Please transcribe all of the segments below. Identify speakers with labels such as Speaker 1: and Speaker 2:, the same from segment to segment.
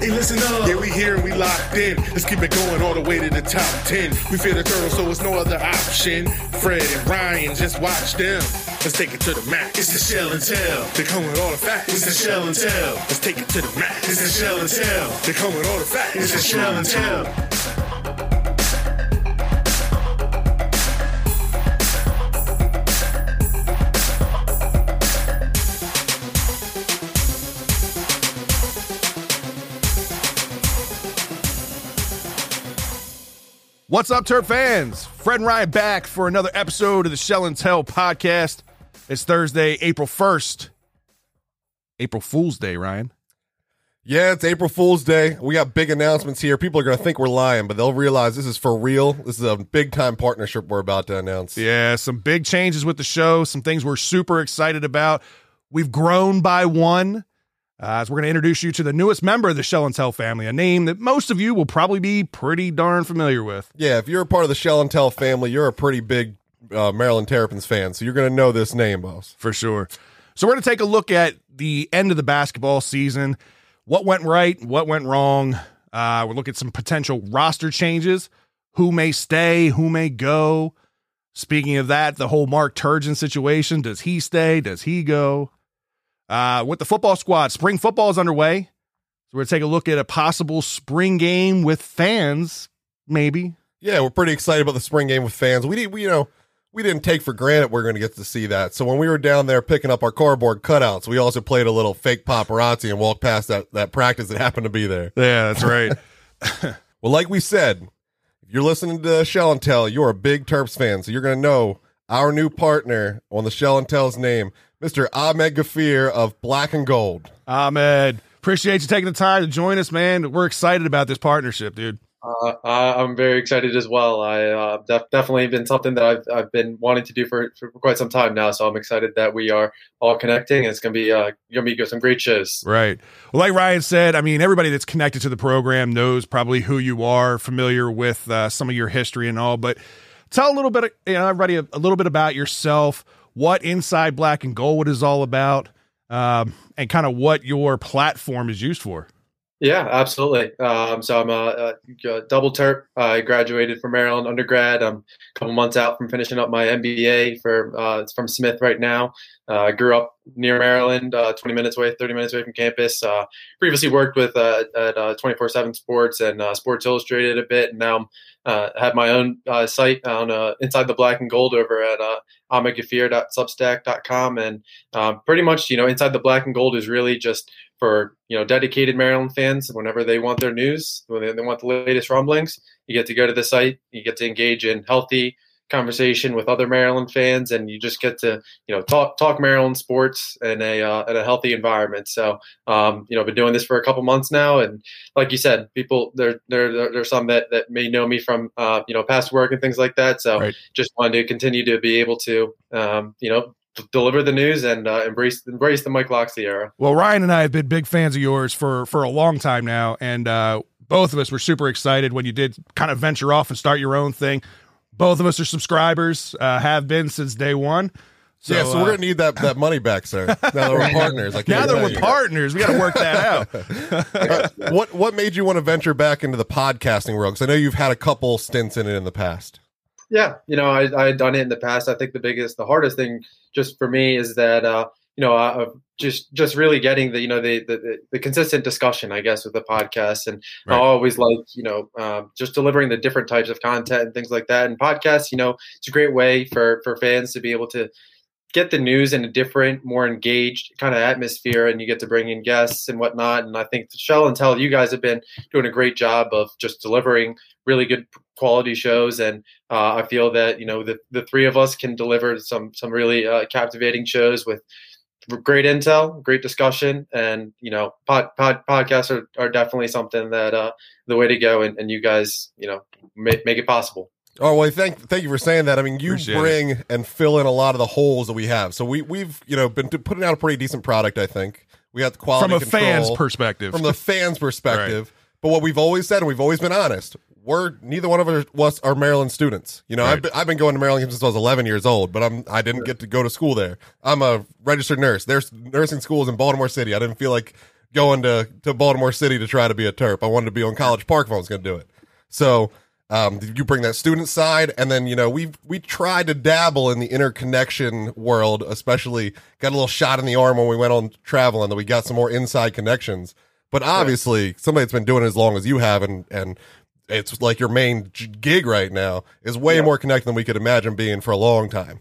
Speaker 1: Hey, listen up. Yeah, we here and we locked in. Let's keep it going all the way to the top 10. We feel the turtle, so it's no other option. Fred and Ryan, just watch them. Let's take it to the max. It's the shell and tell. They come with all the facts. It's the shell and tell. Let's take it to the max. It's the shell and tell. They come with all the facts. It's the shell and tell.
Speaker 2: What's up, Terp fans? Fred and Ryan back for another episode of the Shell and Tell podcast. It's Thursday, April 1st. April Fool's Day, Ryan.
Speaker 3: Yeah, it's April Fool's Day. We got big announcements here. People are going to think we're lying, but they'll realize this is for real. This is a big time partnership we're about to announce.
Speaker 2: Yeah, some big changes with the show, some things we're super excited about. We've grown by one. Uh, as we're going to introduce you to the newest member of the Shell and Tell family, a name that most of you will probably be pretty darn familiar with.
Speaker 3: Yeah, if you're a part of the Shell and Tell family, you're a pretty big uh, Maryland Terrapins fan, so you're going to know this name, boss.
Speaker 2: For sure. So we're going to take a look at the end of the basketball season. What went right? What went wrong? Uh, we'll look at some potential roster changes. Who may stay? Who may go? Speaking of that, the whole Mark Turgeon situation. Does he stay? Does he go? Uh, with the football squad, spring football is underway. So we're going to take a look at a possible spring game with fans, maybe.
Speaker 3: Yeah, we're pretty excited about the spring game with fans. We we, you know, we didn't take for granted we're going to get to see that. So when we were down there picking up our cardboard cutouts, we also played a little fake paparazzi and walked past that that practice that happened to be there.
Speaker 2: Yeah, that's right.
Speaker 3: Well, like we said, if you're listening to Shell and Tell, you're a big Terps fan, so you're going to know our new partner on the Shell and Tell's name, Mr. Ahmed Ghafir of Black and Gold.
Speaker 2: Ahmed, appreciate you taking the time to join us, man. We're excited about this partnership, dude.
Speaker 4: Uh, I- I'm very excited as well. I uh, def- definitely been something that I've I've been wanting to do for, for quite some time now. So I'm excited that we are all connecting. And it's gonna be uh, gonna be some great shows.
Speaker 2: Right. Well, like Ryan said, I mean, everybody that's connected to the program knows probably who you are, familiar with uh, some of your history and all. But tell a little bit, you know, everybody a, a little bit about yourself, what Inside Black and Gold is all about, um, and kind of what your platform is used for.
Speaker 4: Yeah, absolutely. Um, so I'm a, a double terp. I graduated from Maryland undergrad. I'm a couple months out from finishing up my MBA for uh, from Smith right now. Uh, I grew up near Maryland, uh, 20 minutes away, 30 minutes away from campus. Uh, previously worked with uh, at 24/7 Sports and uh, Sports Illustrated a bit, and now I'm uh, have my own uh, site on uh, Inside the Black and Gold over at uh, ahmedghafir.substack.com. And uh, pretty much, you know, Inside the Black and Gold is really just for, you know, dedicated Maryland fans. Whenever they want their news, when they want the latest rumblings, you get to go to the site, you get to engage in healthy conversation with other Maryland fans, and you just get to you know talk talk Maryland sports in a uh, in a healthy environment. So um, you know, I've been doing this for a couple months now, and like you said, people there there there- there's some that that may know me from uh, you know past work and things like that. So
Speaker 2: Right.
Speaker 4: just wanted to continue to be able to um, you know deliver the news and uh, embrace embrace the Mike Locksley era.
Speaker 2: Well, Ryan and I have been big fans of yours for for a long time now, and uh, both of us were super excited when you did kind of venture off and start your own thing. Both of us are subscribers, uh, have been since day one. So,
Speaker 3: yeah, so
Speaker 2: uh,
Speaker 3: we're going to need that, that money back, sir. Now that we're partners. I
Speaker 2: now
Speaker 3: can't
Speaker 2: that we're
Speaker 3: you.
Speaker 2: partners, we got to work that out.
Speaker 3: what what made you want to venture back into the podcasting world? Because I know you've had a couple stints in it in the past.
Speaker 4: Yeah, you know, I I had done it in the past. I think the biggest, the hardest thing just for me is that uh, you know, uh, just just really getting the you know the, the the consistent discussion, I guess, with the podcast, and I always like you know um, just delivering the different types of content and things like that. And podcasts, you know, it's a great way for for fans to be able to get the news in a different, more engaged kind of atmosphere, and you get to bring in guests and whatnot. And I think Shell and Tell, you guys have been doing a great job of just delivering really good quality shows, and uh, I feel that you know the the three of us can deliver some some really uh, captivating shows with great intel, great discussion, and you know pod, pod podcasts are, are definitely something that uh, the way to go, and, and you guys you know make make it possible.
Speaker 3: Oh well, thank thank you for saying that. I mean, you
Speaker 2: Appreciate
Speaker 3: bring and fill in a lot of the holes that we have. So we we've you know been putting out a pretty decent product. I think we got the quality
Speaker 2: From a
Speaker 3: control
Speaker 2: fan's perspective.
Speaker 3: from the fans' perspective. But what we've always said, and we've always been honest, we're neither one of us are Maryland students. You know,
Speaker 2: Right.
Speaker 3: I've, been, I've been going to Maryland since I was 11 years old, but I'm I didn't get to go to school there. I'm a registered nurse. There's nursing schools in Baltimore City. I didn't feel like going to to Baltimore City to try to be a Terp. I wanted to be on College Park if I was going to do it. So um, you bring that student side, and then you know we we tried to dabble in the interconnection world, especially got a little shot in the arm when we went on traveling that we got some more inside connections. But obviously, somebody that's been doing it as long as you have, and and it's like your main gig right now is way
Speaker 4: Yeah.
Speaker 3: more connected than we could imagine being for a long time.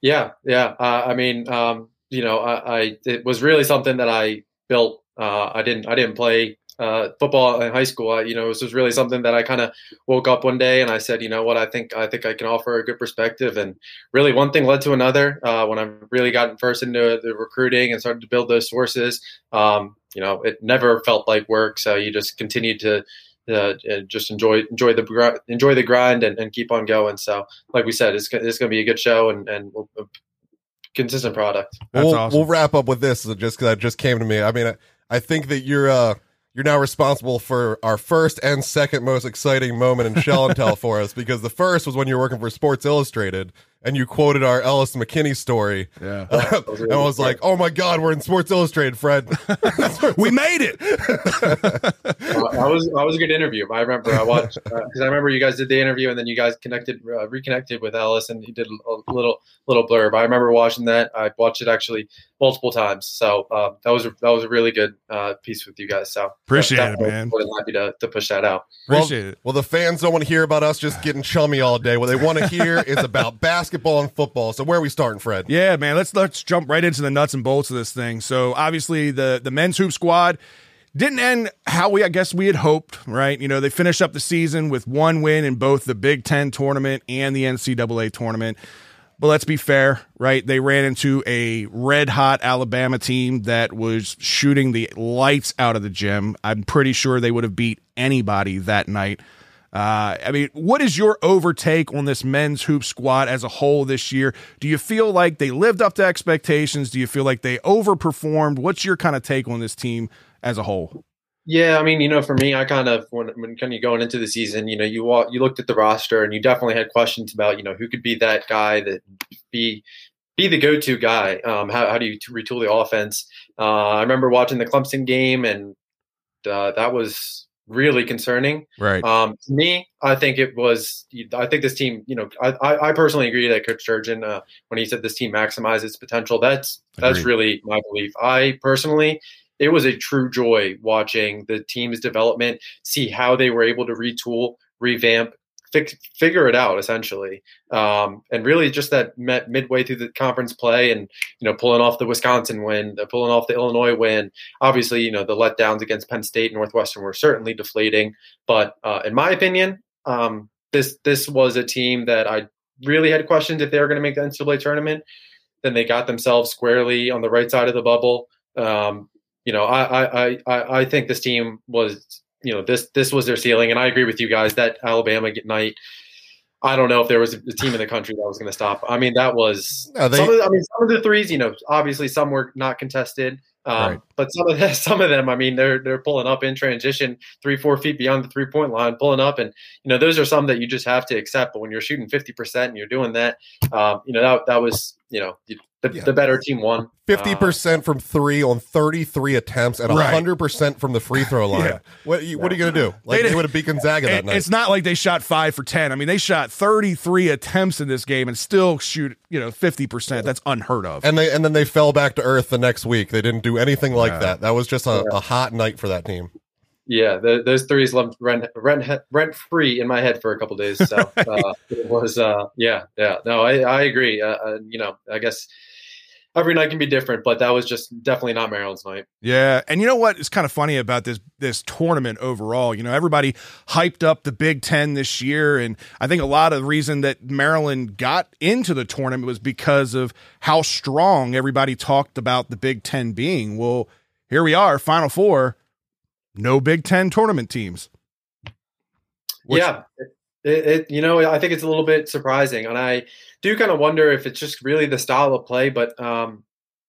Speaker 4: Yeah, yeah. Uh, I mean, um, you know, I, I it was really something that I built. Uh, I didn't I didn't play uh, football in high school. I, you know, this was really something that I kind of woke up one day and I said, you know what, I think I think I can offer a good perspective. And really, one thing led to another. Uh, when I really got first into the recruiting and started to build those sources, um, you know, it never felt like work. So you just continued to. Uh, and just enjoy enjoy the enjoy the grind and, and keep on going. So, like we said, it's, it's going to be a good show and and we'll, a consistent product.
Speaker 2: That's
Speaker 3: we'll,
Speaker 2: awesome.
Speaker 3: we'll wrap up with this just because that just came to me. I mean, I, I think that you're uh you're now responsible for our first and second most exciting moment in Shell and Tell for us because the first was when you were working for Sports Illustrated and you quoted our Ellis McKinney story.
Speaker 2: Yeah.
Speaker 3: and I was like, "Oh my God, we're in Sports Illustrated, Fred."
Speaker 2: we made it.
Speaker 4: I was that was a good interview. I remember I watched because I remember you guys did the interview and then you guys connected uh, reconnected with Ellis and he did a little little blurb. I remember watching that. I watched it actually multiple times. So uh, that was a, that was a really good uh, piece with you guys. So
Speaker 2: Appreciate it, man.
Speaker 4: More happy to, to push that out.
Speaker 2: Appreciate it.
Speaker 3: Well, the fans don't want to hear about us just getting chummy all day. What they want to hear is about basketball and football. So where are we starting, Fred?
Speaker 2: Yeah, man. Let's let's jump right into the nuts and bolts of this thing. So obviously the the men's hoop squad didn't end how we I guess we had hoped, right? You know, they finished up the season with one win in both the Big Ten tournament and the NCAA tournament. But let's be fair, right? They ran into a red hot Alabama team that was shooting the lights out of the gym. I'm pretty sure they would have beat anybody that night. Uh, I mean, what is your overtake on this men's hoop squad as a whole this year? Do you feel like they lived up to expectations? Do you feel like they overperformed? What's your kind of take on this team as a whole?
Speaker 4: Yeah, I mean, you know, for me, I kind of when when kind of going into the season, you know, you walk, you looked at the roster and you definitely had questions about, you know, who could be that guy that be be the go-to guy. Um, how how do you retool the offense? Uh, I remember watching the Clemson game, and uh, that was really concerning.
Speaker 2: Right.
Speaker 4: Um, to me, I think it was. I think this team. You know, I, I personally agree that Coach Sturgeon, uh, when he said this team maximizes its potential, that's that's
Speaker 2: Agreed.
Speaker 4: really my belief. I personally, it was a true joy watching the team's development, see how they were able to retool, revamp, figure it out essentially, um, and really just that met midway through the conference play and you know pulling off the Wisconsin win, uh, pulling off the Illinois win. Obviously, you know the letdowns against Penn State, and Northwestern were certainly deflating, but uh, in my opinion, um, this this was a team that I really had questions if they were going to make the NCAA tournament. Then they got themselves squarely on the right side of the bubble. Um, you know, I, I- I, I think this team was, you know, this this was their ceiling, and I agree with you guys that Alabama night. I don't know if there was a team in the country that was going to stop. I mean, that was
Speaker 3: No, they-
Speaker 4: some of the, I mean, some of the threes. You know, obviously some were not contested, um,
Speaker 2: Right.
Speaker 4: but some of the, some of them, I mean, they're they're pulling up in transition, three four feet beyond the three point line, pulling up, and you know those are some that you just have to accept. But when you're shooting fifty percent and you're doing that, um, you know that that was you know the,
Speaker 3: Yeah.
Speaker 4: the better team won.
Speaker 3: Fifty
Speaker 4: Uh,
Speaker 3: percent from three on thirty-three attempts and
Speaker 2: Right.
Speaker 3: hundred percent from the free throw line.
Speaker 2: Yeah.
Speaker 3: What you- what are you gonna do? Like
Speaker 2: They
Speaker 3: they, would have beat Gonzaga that
Speaker 2: It-
Speaker 3: night.
Speaker 2: it's not like they shot five for 10. I mean, they shot 33 attempts in this game and still shoot, you know, 50%. That's unheard of.
Speaker 3: and they and then they fell back to earth the next week. They didn't do anything like
Speaker 2: Yeah.
Speaker 3: that. That was just a, a hot night for that team.
Speaker 4: Yeah, the, those threes left rent rent rent free in my head for a couple days. So uh, it was, uh, yeah, yeah. No, I, I agree. Uh, uh, you know, I guess every night can be different, but that was just definitely not Maryland's night.
Speaker 2: Yeah, and you know what is kind of funny about this this tournament overall? You know, everybody hyped up the Big Ten this year, and I think a lot of the reason that Maryland got into the tournament was because of how strong everybody talked about the Big Ten being. Well, here we are, Final Four, no Big Ten tournament teams. What's-
Speaker 4: yeah, it, it, you know, I think it's a little bit surprising, and I do kind of wonder if it's just really the style of play. But um,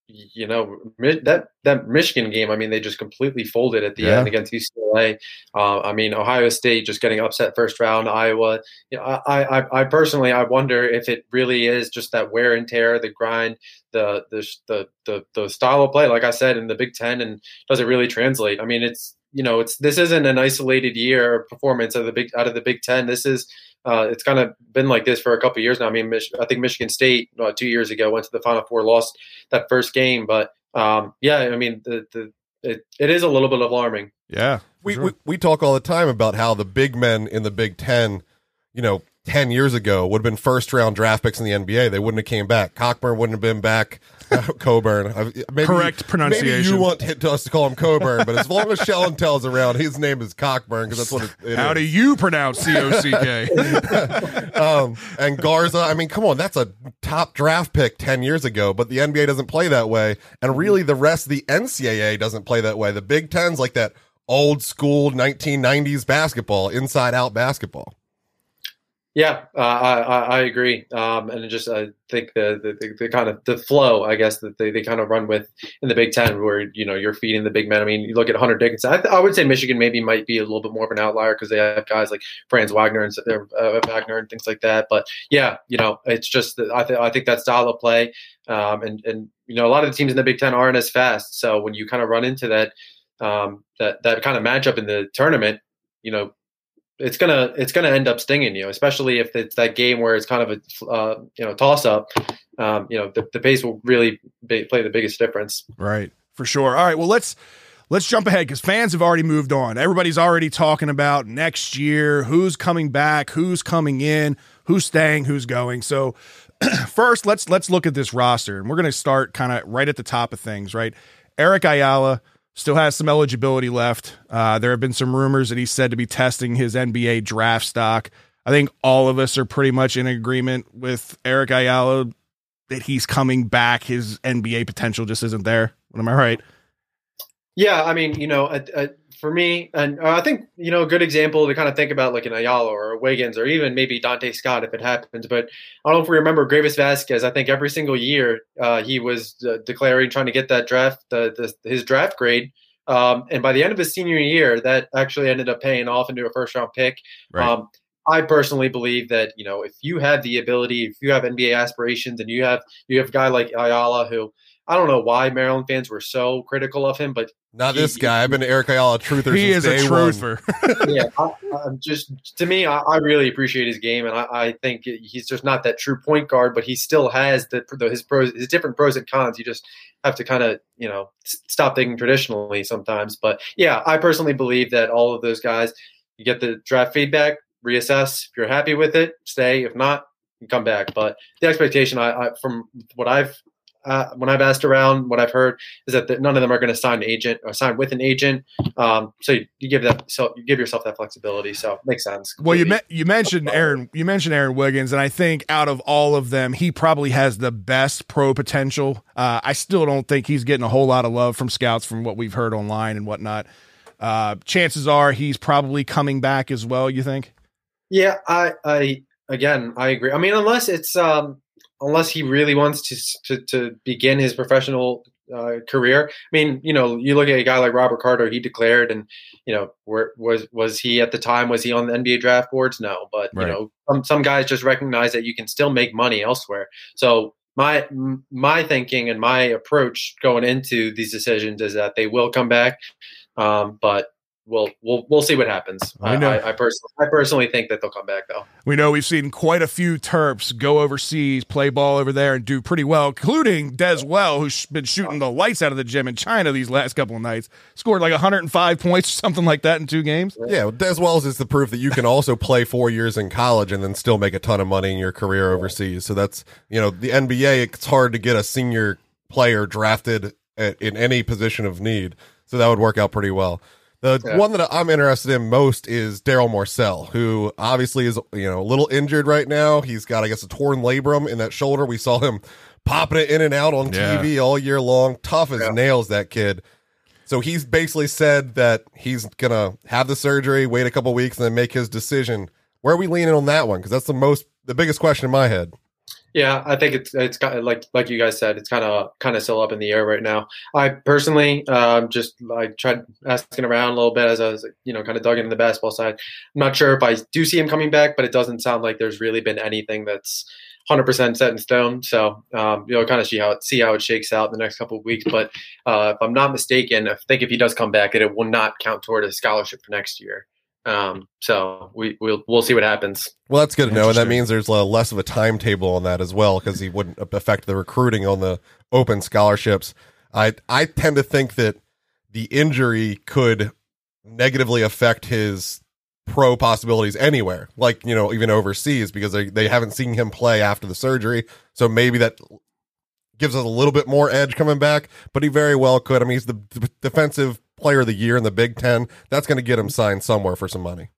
Speaker 4: you know that that Michigan game. I mean, they just completely folded at the
Speaker 2: Yeah.
Speaker 4: end against UCLA. Uh, I mean, Ohio State just getting upset first round. Iowa. You know, I, I, I personally, I wonder if it really is just that wear and tear, the grind, the the the the, the style of play. Like I said in the Big Ten, and does it really translate? I mean, it's you know, it's this isn't an isolated year or performance of the big out of the Big Ten. This is uh, it's kind of been like this for a couple of years now. I mean, Mich- I think Michigan State uh, two years ago went to the Final Four, lost that first game, but um, yeah, I mean, the the it, it is a little bit alarming.
Speaker 2: Yeah.
Speaker 3: We,
Speaker 2: sure.
Speaker 3: we we talk all the time about how the big men in the Big Ten, you know, ten years ago would have been first round draft picks in the NBA. They wouldn't have came back. Cockburn wouldn't have been back. Coburn, maybe,
Speaker 2: Correct
Speaker 3: Maybe
Speaker 2: pronunciation.
Speaker 3: you want to- us to call him Coburn, but as long as Shell and Tell's around, his name is Cockburn because that's what it, it
Speaker 2: How
Speaker 3: is.
Speaker 2: do you pronounce C O C K?
Speaker 3: um, and Garza, I mean, come on, that's a top draft pick 10 years ago, but the NBA doesn't play that way. And really, the rest of the NCAA doesn't play that way. The Big Ten's like that old school 1990s basketball, inside out basketball.
Speaker 4: Yeah, uh, I, I agree, um, and just I think the, the the kind of the flow, I guess that they, they kind of run with in the Big Ten, where you know you're feeding the big men. I mean, you look at Hunter Dickinson. I, I would say Michigan maybe might be a little bit more of an outlier because they have guys like Franz Wagner and uh, Wagner and things like that. But yeah, you know, it's just I think I think that style of play, um, and and you know, a lot of the teams in the Big Ten aren't as fast. So when you kind of run into that um, that that kind of matchup in the tournament, you know, it's gonna it's gonna end up stinging you, especially if it's that game where it's kind of a uh, you know toss up. Um, you know the, the pace will really be, play the biggest difference.
Speaker 2: Right. For sure. All right. Well, let's let's jump ahead because fans have already moved on. Everybody's already talking about next year, who's coming back, who's coming in, who's staying, who's going. So first, let's let's look at this roster, and we're to start kind of right at the top of things. Right. Eric Ayala still has some eligibility left. Uh, there have been some rumors that he's said to be testing his NBA draft stock. I think all of us are pretty much in agreement with Eric Ayala that he's coming back. His NBA potential just isn't there. Am I right?
Speaker 4: Yeah, I mean, you know, for me, and uh, I think you know, a good example to kind of think about, like an Ayala or a Wiggins, or even maybe Donta Scott if it happens. But I don't know if we remember Greivis Vasquez. I think every single year uh, he was uh, declaring trying to get that draft, the, the his draft grade. Um, and by the end of his senior year, that actually ended up paying off into a first round pick.
Speaker 2: Right.
Speaker 4: Um, I personally believe that you know if you have the ability, if you have NBA aspirations, and you have you have a guy like Ayala who I don't know why Maryland fans were so critical of him, but
Speaker 3: Not
Speaker 4: He-
Speaker 3: this guy. I've been Eric Ayala truther
Speaker 2: he is
Speaker 3: since
Speaker 2: a
Speaker 3: day one.
Speaker 2: truther.
Speaker 4: yeah, I, I'm just to me, I, I really appreciate his game, and I, I think he's just not that true point guard, but he still has the, the his pros, his different pros and cons. You just have to kind of you know stop thinking traditionally sometimes. But yeah, I personally believe that all of those guys, you get the draft feedback, reassess. If you're happy with it, stay. If not, you come back. But the expectation, I, I from what I've uh, when I've asked around, what I've heard is that the, none of them are going to sign an agent or sign with an agent. Um, so you, you give that, so you give yourself that flexibility. So it makes sense.
Speaker 2: well, you you mentioned Aaron. You mentioned Aaron Wiggins, and I think out of all of them, he probably has the best pro potential. Uh, I still don't think he's getting a whole lot of love from scouts from what we've heard online and whatnot. Uh, chances are he's probably coming back as well. You think?
Speaker 4: Yeah, I, I again, I agree. I mean, unless it's um, unless he really wants to to, to begin his professional uh, career. I mean, you know, you look at a guy like Robert Carter. He declared, and you know, where was was he at the time? Was he on the NBA draft boards? No, but
Speaker 2: Right.
Speaker 4: you know, some some guys just recognize that you can still make money elsewhere. So my my thinking and my approach going into these decisions is that they will come back, um, but. We'll, we'll we'll see what happens.
Speaker 2: I
Speaker 4: I,
Speaker 2: know.
Speaker 4: I, I personally I personally think that they'll come back though.
Speaker 2: We know we've seen quite a few Terps go overseas, play ball over there, and do pretty well, including Dez Well, who's been shooting the lights out of the gym in China these last couple of nights. Scored like 105 points or something like that in two games.
Speaker 3: Yeah, well, Dez Wells is the proof that you can also play four years in college and then still make a ton of money in your career overseas. So that's, you know, the NBA, it's hard to get a senior player drafted at, in any position of need. So that would work out pretty well. The
Speaker 4: Yeah.
Speaker 3: one that I'm interested in most is Darryl Morsell, who obviously is, you know, a little injured right now. He's got, I guess, a torn labrum in that shoulder. We saw him popping it in and out on
Speaker 2: Yeah.
Speaker 3: TV all year long. Tough as
Speaker 4: Yeah.
Speaker 3: nails, that kid. So he's basically said that he's gonna have the surgery, wait a couple weeks, and then make his decision. Where are we leaning on that one? Because that's the most, the biggest question in my head.
Speaker 4: Yeah, I think it's it's got like like you guys said, it's kind of kind of still up in the air right now. I personally um, just I tried asking around a little bit as I was you know kind of dug into the basketball side. I'm not sure if I do see him coming back, but it doesn't sound like there's really been anything that's 100% set in stone. So um, you know, kind of see how it, see how it shakes out in the next couple of weeks. But uh, if I'm not mistaken, I think if he does come back, it, it will not count toward his scholarship for next year. Um, so we we'll we'll see what happens.
Speaker 3: Well, that's good to know, and that means there's a, less of a timetable on that as well because he wouldn't affect the recruiting on the open scholarships. I I tend to think that the injury could negatively affect his pro possibilities anywhere, like you know even overseas because they they haven't seen him play after the surgery, so maybe that gives us a little bit more edge coming back. But he very well could. I mean, he's the defensive player of the year in the Big Ten. That's going to get him signed somewhere for some money.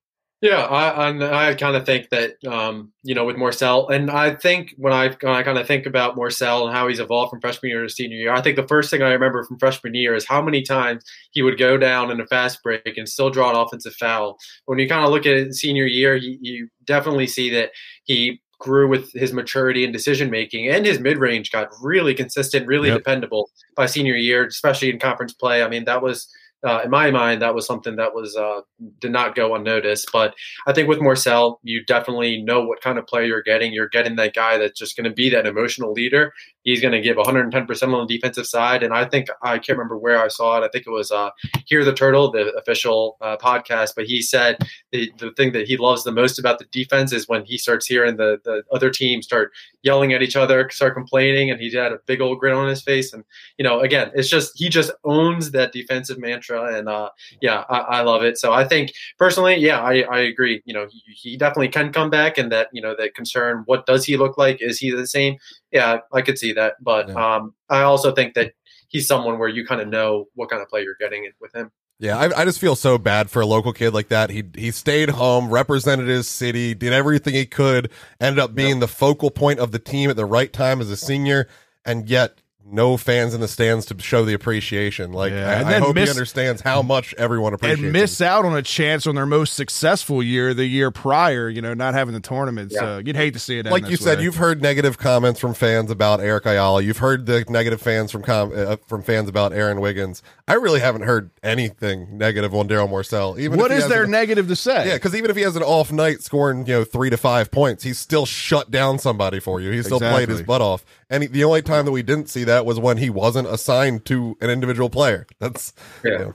Speaker 4: Yeah, I I, I kind of think that um, you know with Morsell, and I think when I when I kind of think about Morsell and how he's evolved from freshman year to senior year, I think the first thing I remember from freshman year is how many times he would go down in a fast break and still draw an offensive foul. When you kind of look at senior year, you, you definitely see that he grew with his maturity and decision making, and his mid range got really consistent, really yep. dependable by senior year, especially in conference play. I mean, that was uh, in my mind, that was something that was uh, did not go unnoticed. But I think with Morsell, you definitely know what kind of player you're getting. You're getting that guy that's just going to be that emotional leader. He's going to give 110 percent on the defensive side. And I think I can't remember where I saw it. I think it was uh, Hear the Turtle, the official uh, podcast. But he said the, the thing that he loves the most about the defense is when he starts hearing the the other team start yelling at each other, start complaining, and he had a big old grin on his face. And you know, again, it's just he just owns that defensive mantra, and uh, yeah, I, I, love it. So I think personally, yeah, I, I agree. You know, he, he, definitely can come back, and that you know that concern. What does he look like? Is he the same? Yeah, I could see that, but yeah. um, I also think that he's someone where you kind of know what kind of play you're getting with him.
Speaker 3: Yeah, I, I, just feel so bad for a local kid like that. He he stayed home, represented his city, did everything he could, ended up being yep. the focal point of the team at the right time as a senior, and yet no fans in the stands to show the appreciation. Like yeah, I, I, hope miss, he understands how much everyone appreciates
Speaker 2: and miss
Speaker 3: him.
Speaker 2: out on a chance on their most successful year the year prior. You know, not having the tournament. Yeah. So you'd hate to see it.
Speaker 3: Like you said,
Speaker 2: way.
Speaker 3: you've heard negative comments from fans about Eric Ayala. You've heard the negative fans from com- uh, from fans about Aaron Wiggins. I really haven't heard anything negative on Darryl Morsell.
Speaker 2: Even what is there an, negative to say?
Speaker 3: Yeah, because even if he has an off night scoring you know three to five points, he's still shut down somebody for you. He still exactly. played his butt off. And he, the only time that we didn't see that was when he wasn't assigned to an individual player. That's
Speaker 4: yeah. You know.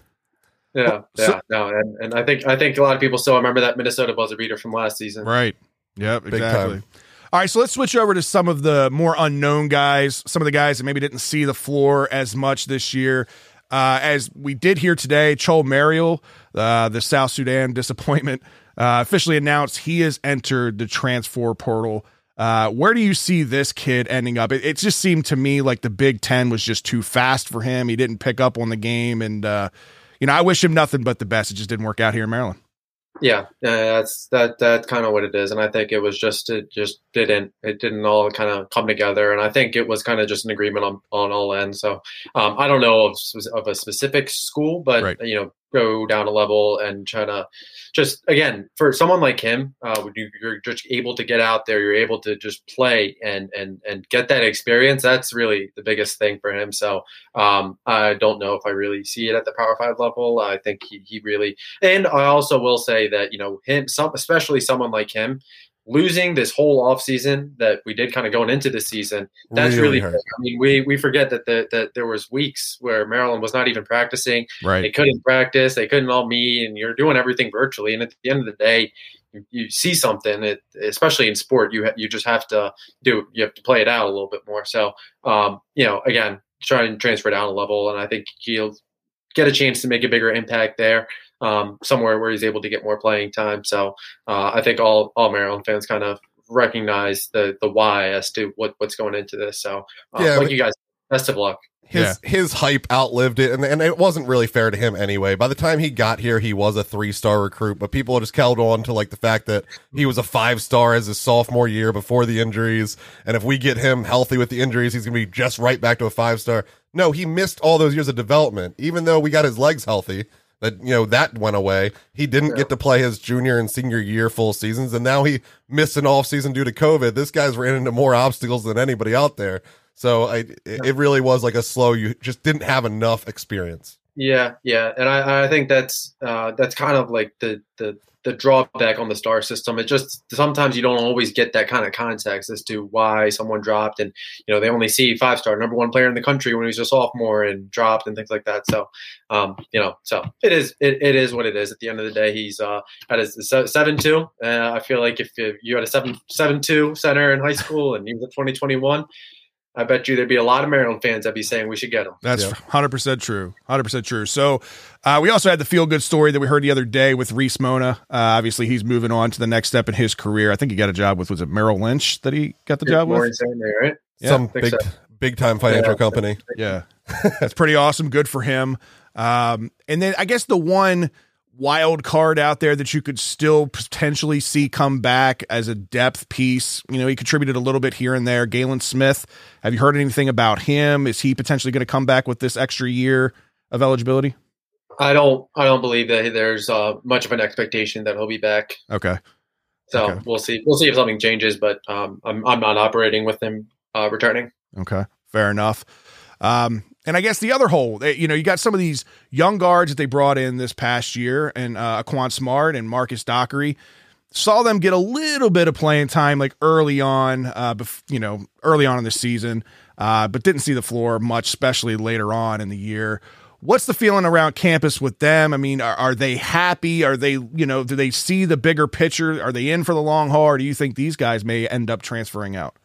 Speaker 4: Yeah, yeah, so, no, and, and I think I think a lot of people still remember that Minnesota buzzer beater from last season.
Speaker 2: Right. Yep. Exactly. All right, so let's switch over to some of the more unknown guys, some of the guys that maybe didn't see the floor as much this year. Uh, as we did here today, Chol Marial, uh, the South Sudan disappointment, uh, officially announced he has entered the transfer portal. Uh, where do you see this kid ending up? It, it, just seemed to me like the Big Ten was just too fast for him. He didn't pick up on the game, and uh, you know I wish him nothing but the best. It just didn't work out here in Maryland.
Speaker 4: Yeah, that's that that's kind of what it is, and I think it was just it just didn't it didn't all kind of come together, and I think it was kind of just an agreement on on all ends. So um, I don't know of, of a specific school, but right. you know go down a level and try to just again for someone like him uh, you, are just able to get out there you're able to just play and and and get that experience that's really the biggest thing for him. So um, i don't know if i really see it at the power five level. I think he, he really and i also will say that you know him some especially someone like him losing this whole offseason that we did kind of going into the season that's really, really i mean we we forget that the, that there was weeks where maryland was not even practicing.
Speaker 2: Right.
Speaker 4: They couldn't practice they couldn't all meet and you're doing everything virtually and at the end of the day you, you see something it, especially in sport you ha- you just have to do you have to play it out a little bit more. So um, you know again try and transfer down a level and i think he'll get a chance to make a bigger impact there um, somewhere where he's able to get more playing time. So uh, I think all all Maryland fans kind of recognize the the why as to what what's going into this. So uh, yeah, like you guys, best of luck.
Speaker 3: His yeah. his hype outlived it, and and it wasn't really fair to him anyway. By the time he got here, he was a three star recruit, but people just held on to like the fact that he was a five star as his sophomore year before the injuries, and if we get him healthy with the injuries, he's gonna be just right back to a five star. No, he missed all those years of development, even though we got his legs healthy that you know that went away. He didn't
Speaker 4: Yeah.
Speaker 3: get to play his junior and senior year full seasons, and now he missed an off season due to COVID. This guy's ran into more obstacles than anybody out there. So I, it, really was like a slow. You just didn't have enough experience.
Speaker 4: Yeah, yeah, and I, I think that's uh, that's kind of like the, the the drawback on the star system. It just sometimes you don't always get that kind of context as to why someone dropped, and you know they only see five star number one player in the country when he was a sophomore and dropped and things like that. So, um, you know, so it is it, it is what it is. At the end of the day, he's uh, at a seven two. Uh, I feel like if you had a seven seven two center in high school and he was at twenty twenty one. I bet you there'd be a lot of Maryland fans that'd be saying we should get him.
Speaker 2: That's
Speaker 3: Yeah.
Speaker 2: hundred percent true. Hundred percent true. So, uh, we also had the feel good story that we heard the other day with Reese Mona. Uh, obviously, he's moving on to the next step in his career. I think he got a job with was it Merrill Lynch that he got the job with?
Speaker 4: insane there, right?
Speaker 2: Yeah,
Speaker 3: Some big
Speaker 4: so.
Speaker 3: big time financial
Speaker 4: Yeah.
Speaker 3: company.
Speaker 2: Yeah, that's pretty awesome. Good for him. Um, and then I guess the one wild card out there that you could still potentially see come back as a depth piece. You know, he contributed a little bit here and there. Galin Smith. Have you heard anything about him? Is he potentially going to come back with this extra year of eligibility?
Speaker 4: I don't. I don't believe that there's uh, much of an expectation that he'll be back.
Speaker 2: Okay.
Speaker 4: So
Speaker 2: Okay.
Speaker 4: we'll see. We'll see if something changes. But um, I'm I'm not operating with him uh, returning.
Speaker 2: Okay, fair enough. Um, and I guess the other hole, you know, you got some of these young guards that they brought in this past year, and uh, Aquan Smart and Marcus Dockery. Saw them get a little bit of playing time, like early on, uh, bef- you know, early on in the season, uh, but didn't see the floor much, especially later on in the year. What's the feeling around campus with them? I mean, are, are they happy? Are they, you know, do they see the bigger picture? Are they in for the long haul? Or do you think these guys may end up transferring out?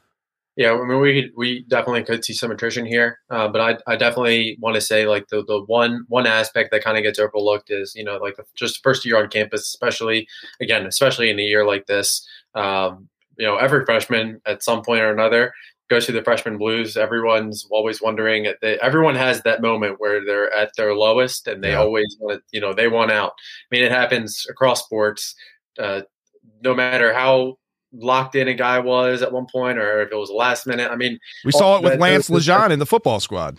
Speaker 4: Yeah, I mean, we we definitely could see some attrition here, uh, but I I definitely want to say like the the one one aspect that kind of gets overlooked is you know like the, just first year on campus, especially again, especially in a year like this. Um, you know, every freshman at some point or another goes through the freshman blues. Everyone's always wondering. They, everyone has that moment where they're at their lowest, and they
Speaker 2: Yeah.
Speaker 4: always want to, you know, they want out. I mean, it happens across sports. Uh, no matter how locked in a guy was at one point, or if it was last minute. I mean,
Speaker 2: We saw it with
Speaker 4: that-
Speaker 2: Lance LeGendre in the football squad.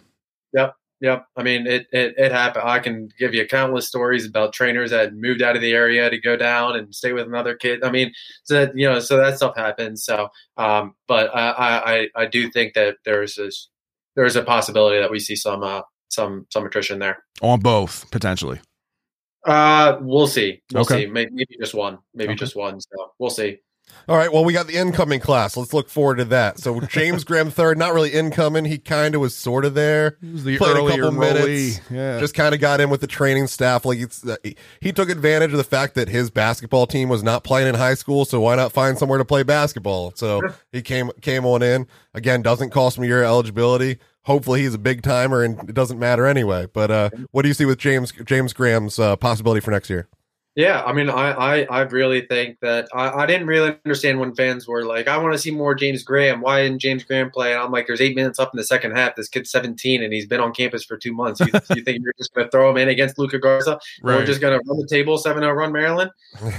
Speaker 4: Yep. Yep. I mean, it, it, it happened. I can give you countless stories about trainers that moved out of the area to go down and stay with another kid. I mean, so that, you know, so that stuff happens. So, um, but I, I, I- I do think that there's this, there's a possibility that we see some, uh, some, some attrition there.
Speaker 2: on both potentially.
Speaker 4: Uh, we'll see. We'll
Speaker 2: Okay.
Speaker 4: see. Maybe, maybe just one. Maybe
Speaker 2: Okay.
Speaker 4: just one. So we'll see.
Speaker 3: All right. Well, we got the incoming class. Let's look forward to that. So James Graham third, not really incoming. He kind of was sort of there.
Speaker 2: It was the
Speaker 3: Played a
Speaker 2: earlier
Speaker 3: couple minutes.
Speaker 2: Yeah.
Speaker 3: Just kind of got in with the training staff. Like it's uh, he, he took advantage of the fact that his basketball team was not playing in high school. So why not find somewhere to play basketball? So he came came on in. Again, doesn't cost me your eligibility. Hopefully he's a big timer and it doesn't matter anyway. But uh, what do you see with James James Graham's uh, possibility for next year?
Speaker 4: Yeah, I mean, I, I, I really think that I, I didn't really understand when fans were like, I want to see more James Graham. Why didn't James Graham play? And I'm like, there's eight minutes up in the second half. This kid's 17 and he's been on campus for two months. You, you think you're just going to throw him in against Luka Garza? And We're just going to run the table 7 0 run Maryland?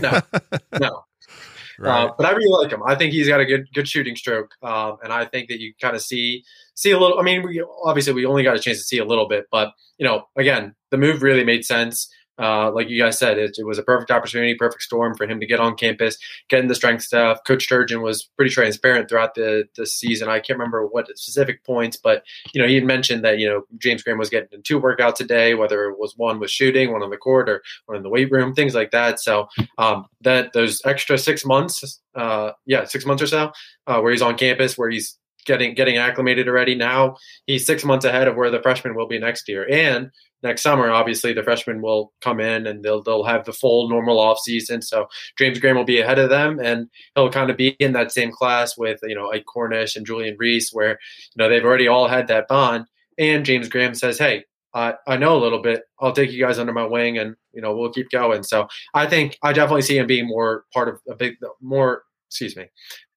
Speaker 4: No, no.
Speaker 2: right.
Speaker 4: Uh, but I really like him. I think he's got a good good shooting stroke, um, and I think that you kind of see see a little. I mean, we obviously we only got a chance to see a little bit, but you know, again, the move really made sense. Uh, like you guys said, it, it was a perfect opportunity, perfect storm for him to get on campus, get in the strength stuff. Coach Sturgeon was pretty transparent throughout the, the season. I can't remember what specific points, but you know, he had mentioned that you know James Graham was getting two workouts a day, whether it was one with shooting, one on the court, or one in the weight room, things like that. So um, that those extra six months, uh, yeah, six months or so, uh, where he's on campus, where he's getting getting acclimated already. Now he's six months ahead of where the freshman will be next year, and next summer, obviously, the freshmen will come in and they'll they'll have the full normal off season. So James Graham will be ahead of them, and he'll kind of be in that same class with you know Ike Cornish and Julian Reese, where you know they've already all had that bond. And James Graham says, "Hey, I, I know a little bit. I'll take you guys under my wing, and you know we'll keep going." So I think I definitely see him being more part of a big, more excuse me,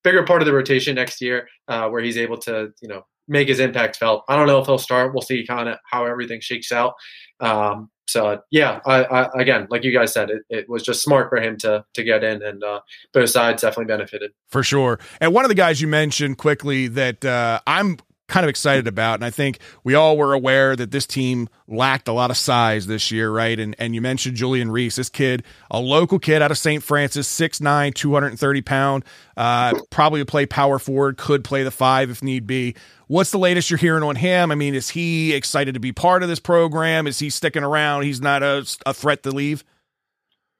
Speaker 4: bigger part of the rotation next year, uh, where he's able to you know make his impact felt. I don't know if he'll start. We'll see kind of how everything shakes out. Um, so yeah, I, I, again, like you guys said, it, it was just smart for him to to get in, and uh, both sides definitely benefited.
Speaker 2: for sure. And one of the guys you mentioned quickly that uh, I'm kind of excited about. And I think we all were aware that this team lacked a lot of size this year, right? And and you mentioned Julian Reese, this kid, a local kid out of St. Frances, 6'9, 230 pound, uh, probably play power forward, could play the five if need be. What's the latest you're hearing on him? I mean, is he excited to be part of this program? Is he sticking around? He's not a, a threat to leave.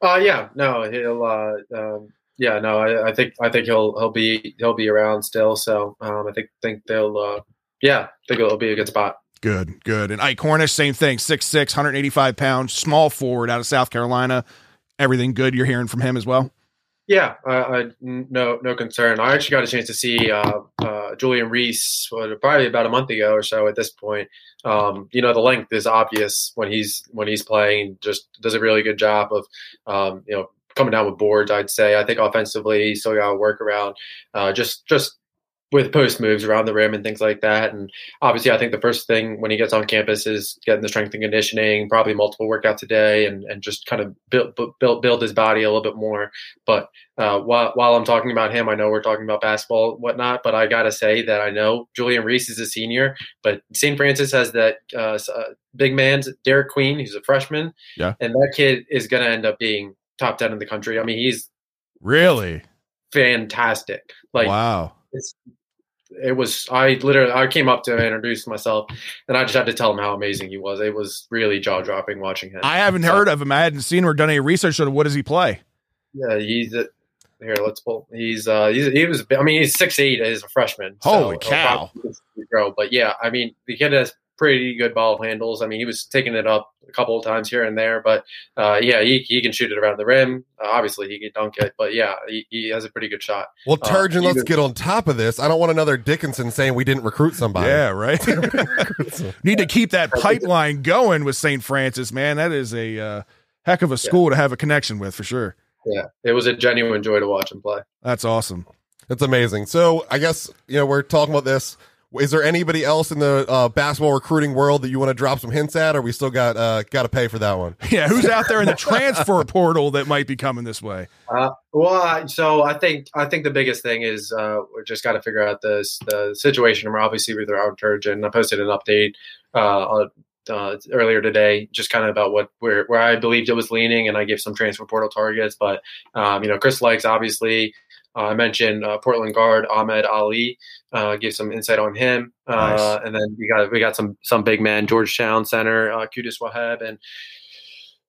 Speaker 4: Uh, yeah, no, he'll, uh, um, yeah, no, I, I, think, I think he'll, he'll be, he'll be around still. So, um, I think, think they'll, uh, yeah, I think it'll be a good spot.
Speaker 2: Good, good. And Ike Cornish, same thing, 6'6, 185 pounds, small forward out of South Carolina. Everything good you're hearing from him as well?
Speaker 4: Yeah, I, no no concern. I actually got a chance to see uh, uh, Julian Reese what, probably about a month ago or so. At this point, um, you know the length is obvious when he's when he's playing. Just does a really good job of um, you know coming down with boards. I'd say. I think offensively, he still got to work around. Uh, just just with post moves around the rim and things like that. And obviously, I think the first thing when he gets on campus is getting the strength and conditioning, probably multiple workouts a day, and, and just kind of build, build build his body a little bit more. But uh, while while I'm talking about him, I know we're talking about basketball and whatnot, but I gotta say that I know Julian Reese is a senior, but St. Frances has that uh, uh, big man, Derek Queen, who's a freshman,
Speaker 2: yeah,
Speaker 4: and that kid is gonna end up being top ten in the country. I mean, he's
Speaker 2: really
Speaker 4: fantastic. Like
Speaker 2: wow.
Speaker 4: It's it was I literally I came up to him and introduced myself and I just had to tell him how amazing he was. It was really jaw dropping watching him.
Speaker 2: I haven't so, heard of him. I hadn't seen or done any research on what does he play.
Speaker 4: Yeah, he's a, here. Let's pull. He's uh he's, he was I mean he's six eight as a freshman.
Speaker 2: Holy so cow!
Speaker 4: Grow, but yeah, I mean the kid has pretty good ball handles. I mean, he was taking it up a couple of times here and there, but uh, yeah, he, he can shoot it around the rim. Uh, obviously, he can dunk it, but yeah, he, he has a pretty good shot.
Speaker 3: Well, uh, Turgeon, uh, let's was, get on top of this. I don't want another Dickinson saying we didn't recruit somebody.
Speaker 2: Yeah, right. Need to keep that pipeline going with St. Frances, man. That is a uh, heck of a school yeah. to have a connection with for sure.
Speaker 4: Yeah, it was a genuine joy to watch him play.
Speaker 2: That's awesome.
Speaker 3: That's amazing. So I guess you know we're talking about this is there anybody else in the uh, basketball recruiting world that you want to drop some hints at, or we still got uh, got to pay for that one?
Speaker 2: Yeah, who's out there in the transfer portal that might be coming this way?
Speaker 4: Uh, well, so I think I think the biggest thing is uh, we just got to figure out this the situation. We're obviously with our Turgeon. I posted an update uh, uh, earlier today, just kind of about what where where I believed it was leaning, and I gave some transfer portal targets. But um, you know, Chris likes obviously I mentioned uh, Portland guard Ahmed Ali. Uh, give some insight on him, uh, nice. and then we got we got some some big man Georgetown center uh, Qudus Wahab and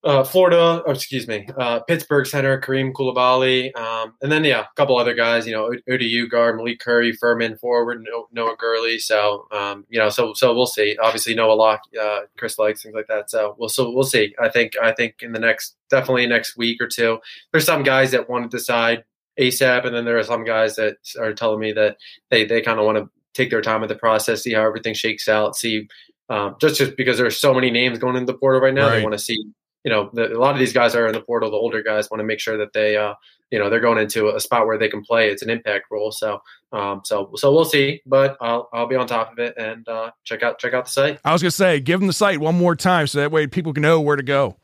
Speaker 4: uh, Florida, oh, excuse me, uh, Pittsburgh center Kareem Coulibaly, um, and then yeah, a couple other guys. You know, ODU guard Malik Curry, Furman forward Noah Gurley. So um, you know, so so we'll see. Obviously, Noah Locke, uh, Chris Lykes, things like that. So we'll so we'll see. I think I think in the next definitely next week or two, there's some guys that want to decide ASAP, and then there are some guys that are telling me that they they kind of want to take their time with the process, see how everything shakes out, see um, just just because there's so many names going into the portal right now, right. they want to see. You know, the, a lot of these guys are in the portal. The older guys want to make sure that they, uh, you know, they're going into a spot where they can play. It's an impact role, so, um, so, so we'll see. But I'll, I'll be on top of it and uh, check out, check out the site.
Speaker 2: I was gonna say, give them the site one more time so that way people can know where to go.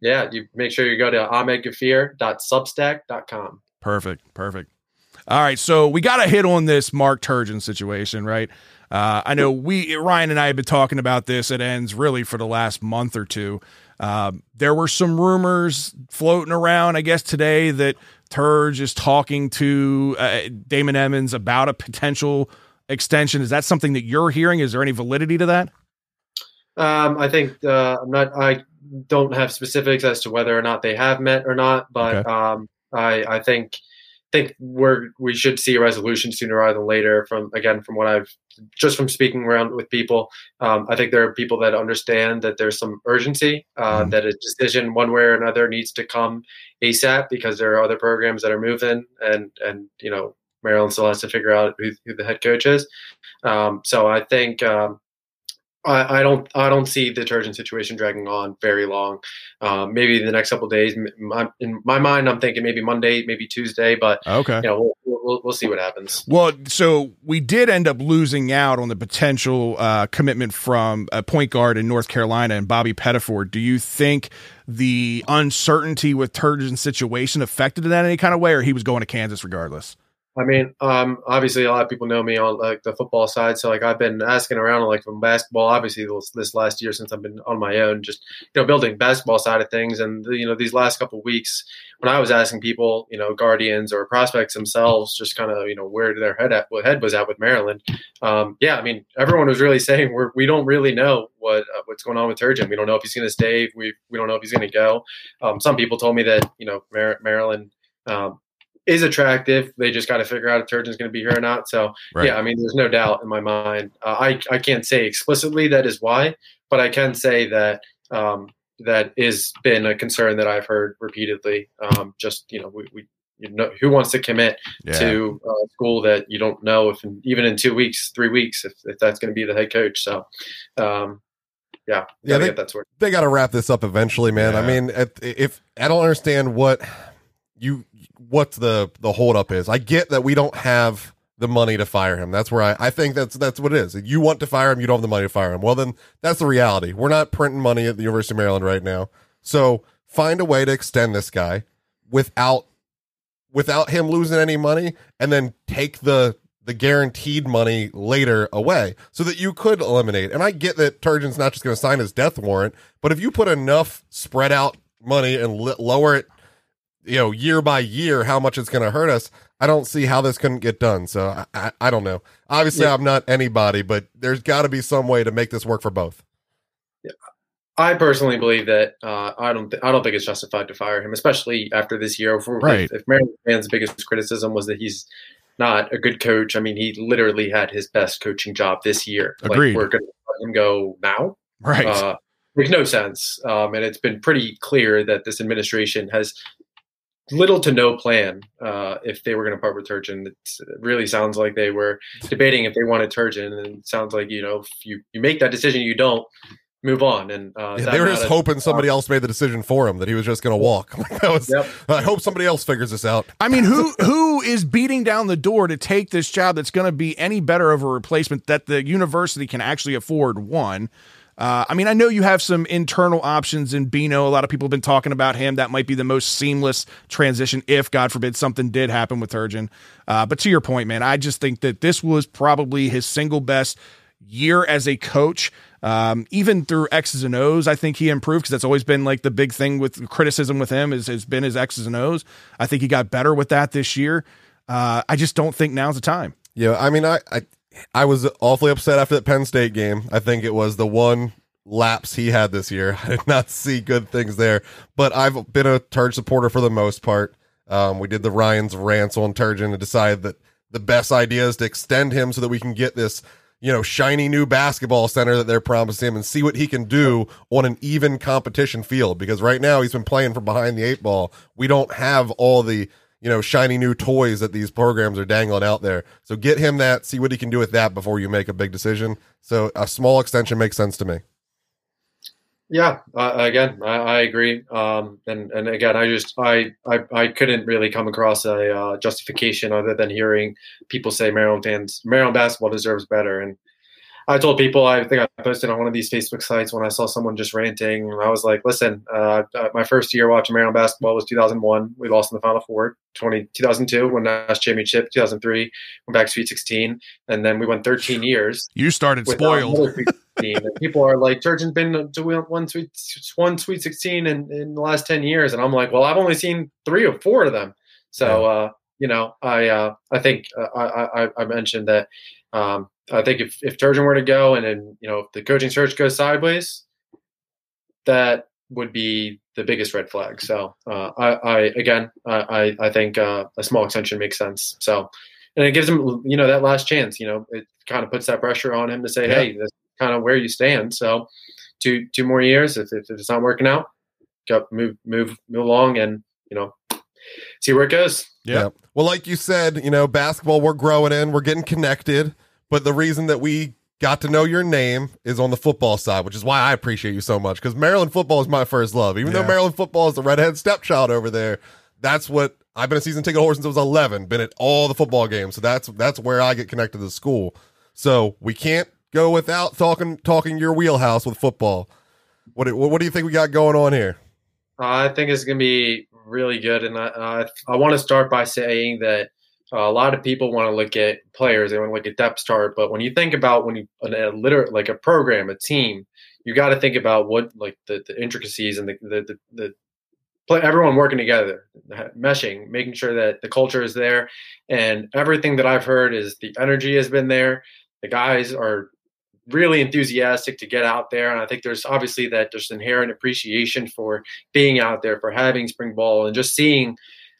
Speaker 4: Yeah, you make sure you go to ahmedghafir.substack.com.
Speaker 2: Perfect. Perfect. All right. So we got to hit on this Mark Turgeon situation, right? Uh, I know we, Ryan and I have been talking about this at ends really for the last month or two. Uh, there were some rumors floating around, I guess, today that Turge is talking to uh, Damon Evans about a potential extension. Is that something that you're hearing? Is there any validity to that?
Speaker 4: Um, I think uh, I'm not. I don't have specifics as to whether or not they have met or not, but okay. um, I, I think think we're we should see a resolution sooner rather than later. From again, from what I've just from speaking around with people, um, I think there are people that understand that there's some urgency, uh, mm-hmm. that a decision one way or another needs to come ASAP because there are other programs that are moving, and and you know Maryland still has to figure out who, who the head coach is. Um, so I think um, I, I, don't I don't see the Turgeon situation dragging on very long. Um, maybe the next couple days. in my mind, I'm thinking maybe Monday, maybe Tuesday, but
Speaker 2: okay,
Speaker 4: you know, we'll, we'll, we'll see what happens.
Speaker 2: Well, so we did end up losing out on the potential uh, commitment from a point guard in North Carolina and Bobby Pettiford. Do you think the uncertainty with Turgeon's situation affected in any kind of way, or he was going to Kansas regardless?
Speaker 4: I mean, um, obviously a lot of people know me on like the football side, so like I've been asking around like from basketball. Obviously, this, last year since I've been on my own, just you know, building basketball side of things, and you know, these last couple weeks when I was asking people, you know, guardians or prospects themselves, just kind of you know where their head at, what head was at with Maryland. Um, yeah, I mean, everyone was really saying we're we don't really know what uh, what's going on with Turgeon. We don't know if he's going to stay. We we don't know if he's going to go. Um, some people told me that you know Mar- Maryland. Um, is attractive. They just got to figure out if Turgeon's going to be here or not. So
Speaker 2: Right.
Speaker 4: yeah, I mean, there's no doubt in my mind. Uh, I I can't say explicitly that is why, but I can say that um, that is been a concern that I've heard repeatedly. Um, just you know, we, we you know who wants to commit
Speaker 2: Yeah.
Speaker 4: to a school that you don't know if in, even in two weeks, three weeks, if, if that's going to be the head coach. So. Um, yeah,
Speaker 3: Yeah, they-
Speaker 4: that sorted.
Speaker 3: they got to wrap this up eventually, man. I mean, if, if I don't understand what you what the the holdup is. I get that we don't have the money to fire him. That's where I, I think that's that's what it is. You want to fire him, you don't have the money to fire him. Well, then that's the reality. We're not printing money at the University of Maryland right now. So find a way to extend this guy without without him losing any money, and then take the the guaranteed money later away so that you could eliminate. And I get that Turgeon's not just going to sign his death warrant, but if you put enough spread out money and lower it, you know, year by year, how much it's going to hurt us, I don't see how this couldn't get done. So I, I, I don't know. Obviously,
Speaker 4: Yeah.
Speaker 3: I'm not anybody, but there's got to be some way to make this work for both. yeah.
Speaker 4: I personally believe that uh, I don't th- I don't think it's justified to fire him, especially after this year. If,
Speaker 2: Right.
Speaker 4: if, if Maryland fans' biggest criticism was that he's not a good coach, I mean, he literally had his best coaching job this year.
Speaker 2: Agreed.
Speaker 4: Like, we're going to let him go now.
Speaker 2: Right.
Speaker 4: Uh, makes no sense. Um, and it's been pretty clear that this administration has little to no plan uh, if they were going to part with Turgeon. It's, it really sounds like they were debating if they wanted Turgeon, and it sounds like you know if you you make that decision, you don't move on. And uh,
Speaker 3: Yeah, they were just
Speaker 4: of-
Speaker 3: hoping somebody else made the decision for him that he was just going to walk. That was.
Speaker 4: Yep.
Speaker 3: I hope somebody else figures this out.
Speaker 2: I mean, who who is beating down the door to take this job that's going to be any better of a replacement that the university can actually afford? One. Uh, I mean, I know you have some internal options in Bino. A lot of people have been talking about him. That might be the most seamless transition if, God forbid, something did happen with Turgeon. Uh, but to your point, man, I just think that this was probably his single best year as a coach. Um, even through X's and O's, I think he improved because that's always been like the big thing with criticism with him is has been his X's and O's. I think he got better with that this year. Uh, I just don't think now's the time.
Speaker 3: Yeah, I mean, I, I I was awfully upset after that Penn State game. I think it was the one lapse he had this year. I did not see good things there, but I've been a Turge supporter for the most part. Um, we did the Ryan's rants on Turgeon and decided that the best idea is to extend him so that we can get this, you know, shiny new basketball center that they're promising him and see what he can do on an even competition field. Because right now he's been playing from behind the eight ball. We don't have all the you know, shiny new toys that these programs are dangling out there. So get him that, see what he can do with that before you make a big decision. So a small extension makes sense to me.
Speaker 4: Yeah, uh, again, I, I agree. Um, and and again, I just I, I I couldn't really come across a uh, justification other than hearing people say Maryland fans Maryland basketball deserves better. And I told people I think I posted on one of these Facebook sites when I saw someone just ranting. I was like, listen, uh, uh, my first year watching Maryland basketball was 2001. We lost in the Final Four. 20, 2002 won Nash championship. 2003 went back to Sweet 16, and then we went 13 years
Speaker 2: You started spoiled.
Speaker 4: another Sweet 16. and people are like, Turgeon's been to one Sweet one Sweet 16 in, in the last 10 years, and I'm like, well, I've only seen three or four of them. So, uh, you know, I uh, I think uh, I, I I mentioned that um, I think if if Turgeon were to go, and then you know, if the coaching search goes sideways, that would be the biggest red flag. So, uh, I, I again, I I I think uh, a small extension makes sense. So, and it gives him you know that last chance. You know, it kind of puts that pressure on him to say,
Speaker 3: Yeah.
Speaker 4: hey, this is kind of where you stand. So, two two more years. If if it's not working out, go move move move along, and you know, see where it goes.
Speaker 2: Yeah.
Speaker 3: Well, like you said, you know, basketball, we're growing in, we're getting connected. But the reason that we got to know your name is on the football side, which is why I appreciate you so much because Maryland football is my first love. Even though Maryland football is the redhead stepchild over there, that's what I've been a season ticket holder since I was 11, been at all the football games. So that's that's where I get connected to the school. So we can't go without talking talking your wheelhouse with football. What do, what do you think we got going on here?
Speaker 4: I think it's going to be really good, and I I, I want to start by saying that a lot of people want to look at players, they want to look at depth chart, but when you think about when you a, a liter like a program, a team, you got to think about what like the, the intricacies and the the the, the play, everyone working together, meshing, making sure that the culture is there, and everything that I've heard is the energy has been there. The guys are really enthusiastic to get out there. And I think there's obviously that there's inherent appreciation for being out there, for having spring ball, and just seeing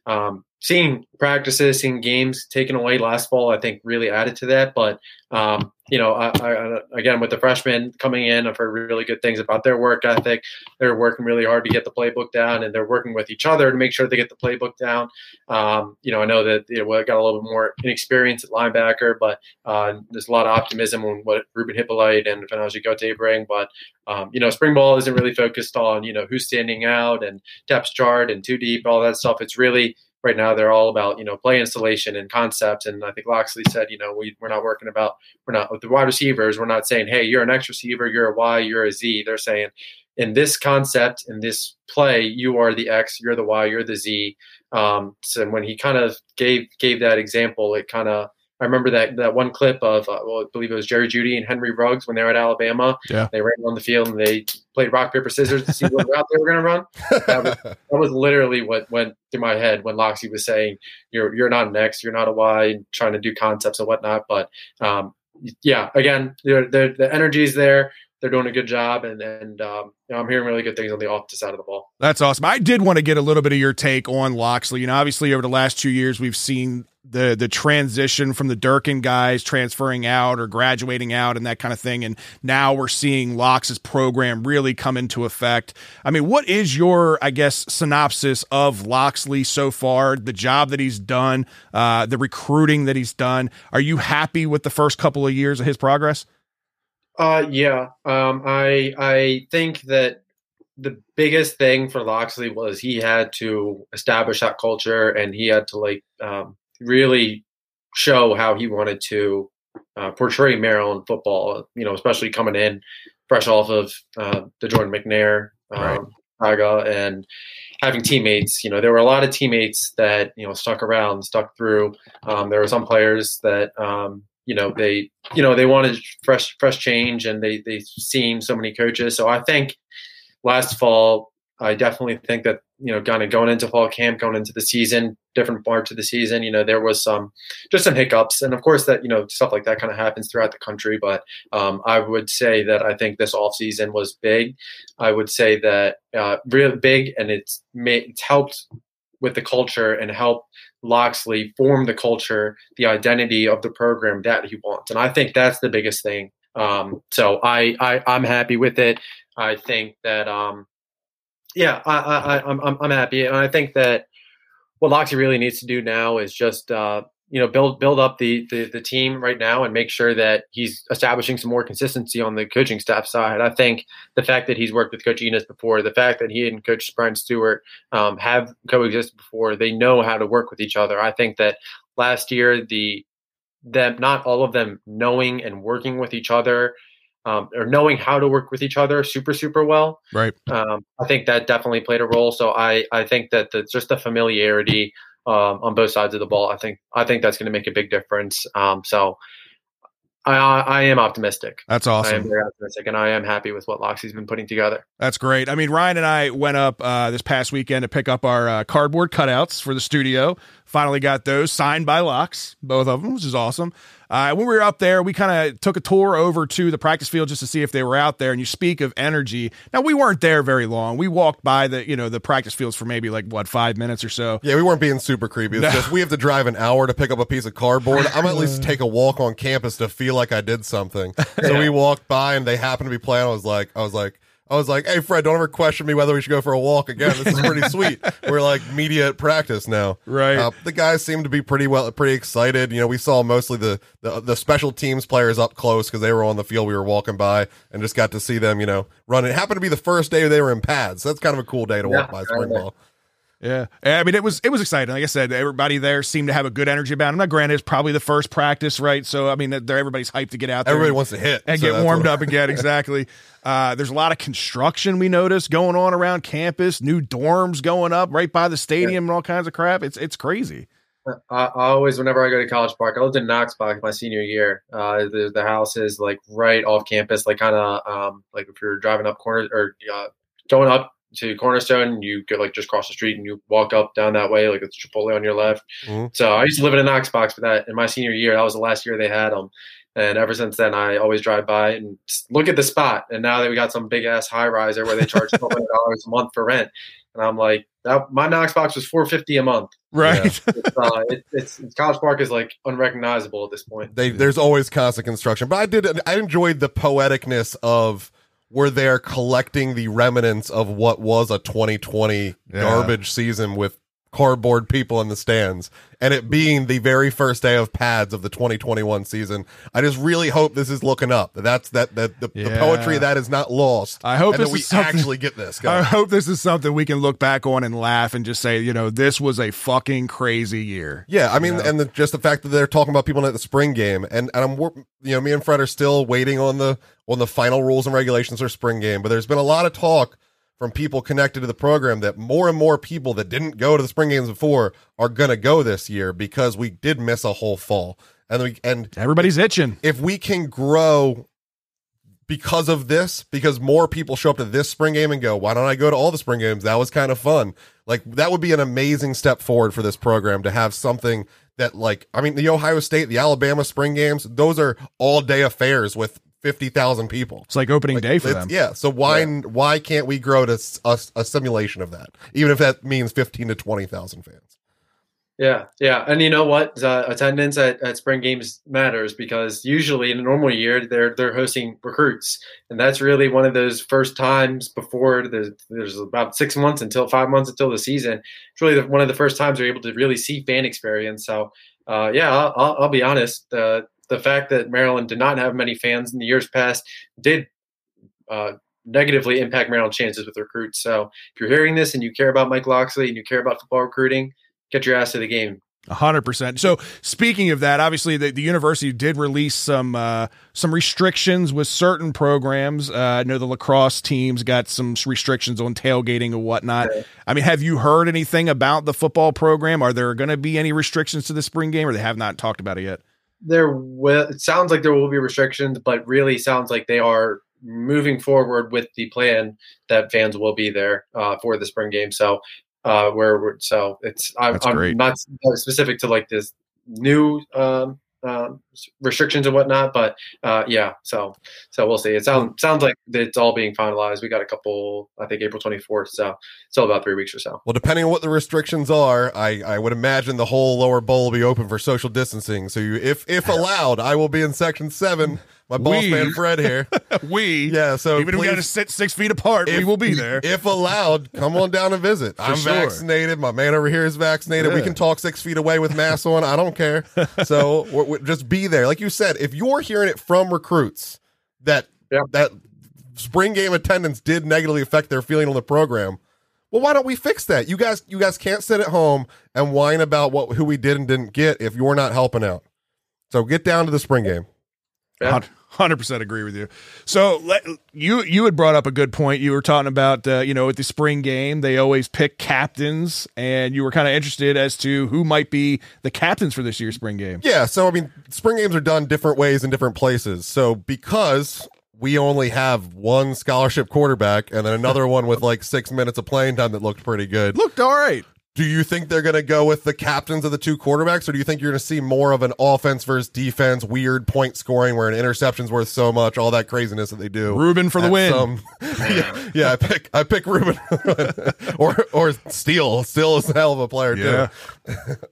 Speaker 4: um, seeing practices, seeing games taken away last fall, I think really added to that. But um, you know, I, I, again with the freshmen coming in, I've heard really good things about their work ethic. They're working really hard to get the playbook down, and they're working with each other to make sure they get the playbook down. Um, you know, I know that you know, got a little bit more inexperience at linebacker, but uh, there's a lot of optimism on what Ruben Hippolyte and Fa'Najae Gotay bring. But um, you know, spring ball isn't really focused on you know who's standing out and depth chart and two deep, all that stuff. It's really right now they're all about you know play installation and concept. And i think locksley said you know we, we're not working about we're not with the wide receivers we're not saying hey you're an x receiver you're a y you're a z. They're saying in this concept in this play you are the x you're the y you're the z. Um, so when he kind of gave gave that example it kind of I remember that that one clip of uh, well, I believe it was Jerry Jeudy and Henry Ruggs when they were at Alabama.
Speaker 2: Yeah,
Speaker 4: they ran on the field and they played rock paper scissors to see what route they were going to run. That was, that was, literally what went through my head when Locksley was saying, "You're you're not an X, you're not a Y," trying to do concepts and whatnot. But um, yeah, again, the the energy is there they're doing a good job, and and um, you know, I'm hearing really good things on the offensive side of the ball.
Speaker 2: That's awesome. I did want to get a little bit of your take on Locksley. You know, obviously over the last two years, we've seen the the transition from the Durkin guys transferring out or graduating out and that kind of thing, and now we're seeing Lox's program really come into effect. I mean, what is your, I guess, synopsis of Locksley so far? The job that he's done, uh, the recruiting that he's done. Are you happy with the first couple of years of his progress?
Speaker 4: Uh, yeah. Um, I I think that the biggest thing for Locksley was he had to establish that culture and he had to like um, really show how he wanted to uh, portray Maryland football. You know, especially coming in fresh off of uh, the Jordan McNair um, saga and having teammates. You know, there were a lot of teammates that you know stuck around, stuck through. Um, there were some players that um, you know they you know they wanted fresh fresh change and they they seen so many coaches. So i think last fall i definitely think that you know kind of going into fall camp going into the season different parts of the season you know there was some just some hiccups. And of course that you know stuff like that kind of happens throughout the country. But um, i would say that i think this off season was big. I would say that uh, really big and it's made it's helped with the culture and help Locksley form the culture, the identity of the program that he wants. And I think that's the biggest thing. Um, so I, I I'm happy with it. I think that um, yeah, I, I I'm I'm happy, and I think that what Locksley really needs to do now is just uh, you know build build up the, the the team right now and make sure that he's establishing some more consistency on the coaching staff side. I think the fact that he's worked with Coach Enos before, the fact that he and Coach Brian Stewart um, have coexisted before, they know how to work with each other. I think that last year the them not all of them knowing and working with each other um, or knowing how to work with each other super super well
Speaker 2: right
Speaker 4: um, i think that definitely played a role so i i think that the, just the familiarity um, on both sides of the ball. I think I think that's going to make a big difference. Um, so I, I am optimistic.
Speaker 2: That's awesome. I
Speaker 4: am very optimistic, and I am happy with what Locksley's been putting together.
Speaker 2: That's great. I mean, Ryan and I went up uh, this past weekend to pick up our uh, cardboard cutouts for the studio. Finally got those signed by Lox, both of them, which is awesome. Uh, when we were up there, we kind of took a tour over to the practice field just to see if they were out there. And you speak of energy. Now we weren't there very long. We walked by the you know the practice fields for maybe like what five minutes or so.
Speaker 3: Yeah, we weren't being super creepy. It's no. just we have to drive an hour to pick up a piece of cardboard. I'm at least take a walk on campus to feel like I did something. So yeah. we walked by and they happened to be playing. I was like, I was like, I was like, "Hey, Fred, don't ever question me whether we should go for a walk again. This is pretty sweet. We're like media at practice now,
Speaker 2: right?" Uh,
Speaker 3: the guys seem to be pretty well, pretty excited. You know, we saw mostly the the, the special teams players up close because they were on the field. We were walking by and just got to see them. You know, running. It happened to be the first day they were in pads. So that's kind of a cool day to walk by spring ball.
Speaker 2: Yeah, I mean it was it was exciting. Like I said, everybody there seemed to have a good energy about it. Now, granted, it's probably the first practice, right? So I mean, they're, everybody's hyped to get out there.
Speaker 3: Everybody wants to hit
Speaker 2: and so get warmed up again. Exactly. Uh, there's a lot of construction we noticed going on around campus. New dorms going up right by the stadium yeah. and all kinds of crap. It's it's crazy.
Speaker 4: I, I always, whenever I go to College Park, I lived in Knox Park my senior year. Uh, the the house is like right off campus, like kind of um, like if you're driving up corners or uh, going up to Cornerstone, you go like just cross the street and you walk up down that way, like it's Chipotle on your left.
Speaker 3: Mhm.
Speaker 4: So I used to live in a Knox box for that. In my senior year, that was the last year they had them. And ever since then, I always drive by and look at the spot. And now that we got some big ass high riser where they charge twelve hundred dollars a month for rent, and I'm like, that, my Knox box was four fifty a month.
Speaker 2: Right.
Speaker 4: It's, uh, it, it's College Park is like unrecognizable at this point.
Speaker 3: They, there's always constant construction, but I did. I enjoyed the poeticness of we're there collecting the remnants of what was a 2020
Speaker 2: Yeah.
Speaker 3: garbage season with cardboard people in the stands, and it being the very first day of pads of the 2021 season. I just really hope this is looking up. That's that that the, the poetry of that is not lost.
Speaker 2: I hope
Speaker 3: that we actually get this.
Speaker 2: I
Speaker 3: Guys.
Speaker 2: hope this is something we can look back on and laugh and just say, you know, this was a fucking crazy year.
Speaker 3: Yeah, I mean,
Speaker 2: Yeah.
Speaker 3: and the, just the fact that they're talking about people at the spring game, and and I'm, you know, me and Fred are still waiting on the on the final rules and regulations for spring game. But there's been a lot of talk from people connected to the program that more and more people that didn't go to the spring games before are gonna go this year because we did miss a whole fall, and we and
Speaker 2: Everybody's itching.
Speaker 3: if we can grow because of this, because more people show up to this spring game and go, why don't I go to all the spring games? That was kind of fun. Like that would be an amazing step forward for this program to have something that like I mean the Ohio State, the Alabama spring games, those are all day affairs with 50,000 people.
Speaker 2: It's like opening day for
Speaker 3: It's-
Speaker 2: them.
Speaker 3: Yeah, so why why can't we grow to s- a, a simulation of that? Even if that means 15 to 20,000 fans.
Speaker 4: Yeah, yeah, and you know what? Uh, attendance at, at spring games matters because usually in a normal year they're they're hosting recruits, and that's really one of those first times before the, there's about six months until five months until the season. It's really the, one of the first times they're able to really see fan experience. So, uh, yeah, I'll, I'll, I'll be honest. The the fact that Maryland did not have many fans in the years past did uh, negatively impact Maryland's chances with recruits. So, if you're hearing this and you care about Mike Locksley and you care about football recruiting, get your ass to the game.
Speaker 2: A hundred percent. So speaking of that, obviously the, the university did release some uh, some restrictions with certain programs. Uh, I know the lacrosse teams got some restrictions on tailgating and whatnot.
Speaker 4: Yeah.
Speaker 2: I mean, have you heard anything about the football program? Are there going to be any restrictions to the spring game, or they have not talked about it yet?
Speaker 4: There will it sounds like there will be restrictions but really sounds like they are moving forward with the plan that fans will be there uh, for the spring game. So uh where we're so it's i'm, I'm not specific to like this new um um, restrictions and whatnot, but uh, yeah. So, so we'll see. It sounds sounds like it's all being finalized. We got a couple. I think April twenty fourth. So, it's still about three weeks or so.
Speaker 3: Well, depending on what the restrictions are, I, I would imagine the whole lower bowl will be open for social distancing. So, you, if if allowed, I will be in section seven. My boss
Speaker 2: We-
Speaker 3: man Fred here.
Speaker 2: we,
Speaker 3: Yeah, so
Speaker 2: even if we got to sit six feet apart, we will be there.
Speaker 3: If allowed, come on down and visit. I'm
Speaker 2: sure.
Speaker 3: vaccinated. My man over here is vaccinated. We can talk six feet away with masks on. I don't care. So we're, we're- just be there. Like you said, if you're hearing it from recruits that
Speaker 4: Yeah.
Speaker 3: that spring game attendance did negatively affect their feeling on the program, well, why don't we fix that? You guys, you guys can't sit at home and whine about what who we did and didn't get if you're not helping out. So get down to the spring game.
Speaker 4: Yeah.
Speaker 2: Hundred percent agree with you. So let, you you had brought up a good point. You were talking about uh, you know at the spring game they always pick captains, and you were kind of interested as to who might be the captains for this year's spring game.
Speaker 3: Yeah, so I mean, spring games are done different ways in different places. So because we only have one scholarship quarterback and then another one with like six minutes of playing time that looked pretty good.
Speaker 2: Looked all right.
Speaker 3: Do you think they're going to go with the captains of the two quarterbacks, or do you think you're going to see more of an offense versus defense, weird point scoring where an interception's worth so much, all that craziness that they do?
Speaker 2: Ruben for the win.
Speaker 3: some- yeah, yeah, I pick I pick Ruben or or Steele. Steele is a hell of a player
Speaker 2: Yeah.
Speaker 3: too.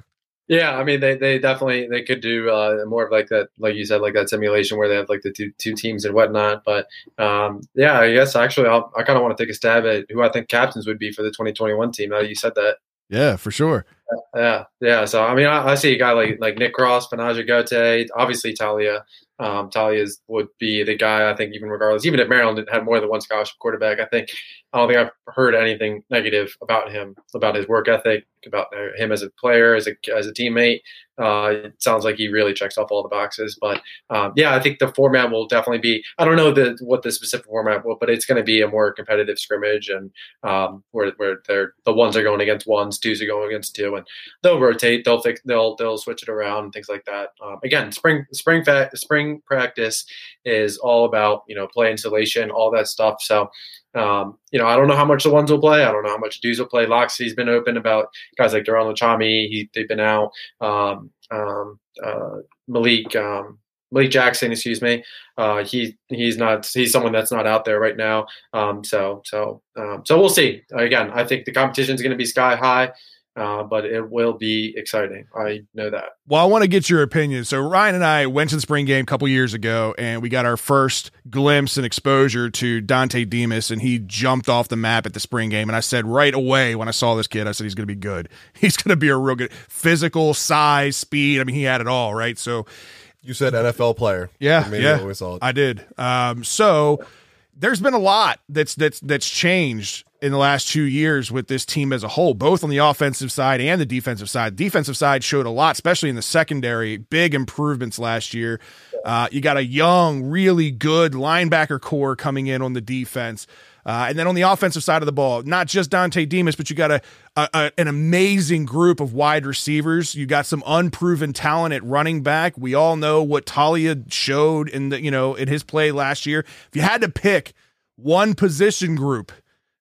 Speaker 4: Yeah, I mean they, they definitely they could do uh, more of like that, like you said, like that simulation where they have like the two two teams and whatnot. But um, yeah, I guess actually I'll, I kind of want to take a stab at who I think captains would be for the 2021 team. Now you said that,
Speaker 2: Yeah, for sure.
Speaker 4: yeah, yeah. So I mean, I, I see a guy like like Nick Cross, Fa'Najae Gotay, obviously Taulia, um, Taulia's would be the guy. I think even regardless, even if Maryland had more than one scholarship quarterback, I think I don't think I've heard anything negative about him, about his work ethic, about him as a player, as a as a teammate. Uh, it sounds like he really checks off all the boxes. But um, yeah, I think the format will definitely be. I don't know the what the specific format will, but it's going to be a more competitive scrimmage, and um, where where they're the ones are going against ones, twos are going against two, and they'll rotate, they'll fix, they'll they'll switch it around, things like that. Um, again, spring spring fat spring practice is all about you know play installation, all that stuff. So um, you know, I don't know how much the ones will play. I don't know how much dudes will play. Locksley's been open about guys like Durell Nchami. He they've been out. Um, um, uh, Malik um, Malik Jackson, excuse me. Uh, he he's not he's someone that's not out there right now. Um, so so um, so we'll see. Again, I think the competition is going to be sky high uh, but it will be exciting. I know that.
Speaker 2: Well, I want to get your opinion. So Ryan and I went to the spring game a couple years ago, and we got our first glimpse and exposure to Dontay Demus, and he jumped off the map at the spring game. And I said right away when I saw this kid, I said he's going to be good. He's going to be a real good physical, size, speed. I mean, he had it all, right? So
Speaker 3: you said NFL player.
Speaker 2: Yeah, yeah, I did. Um, so there's been a lot that's that's that's changed in the last two years with this team as a whole, both on the offensive side and the defensive side. Defensive side showed a lot, especially in the secondary. Big improvements last year. Uh, you got a young, really good linebacker core coming in on the defense. Uh, and then on the offensive side of the ball, not just Dontay Demus, but you got a, a, a, an amazing group of wide receivers. You got some unproven talent at running back. We all know what Taulia showed in the you know in his play last year. If you had to pick one position group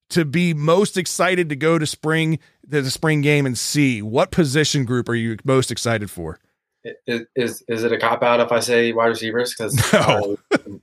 Speaker 2: to be most excited to go to spring the spring game and see? What position group are you most excited for?
Speaker 4: Is is, is it a cop out if I say wide receivers? Because no. I'm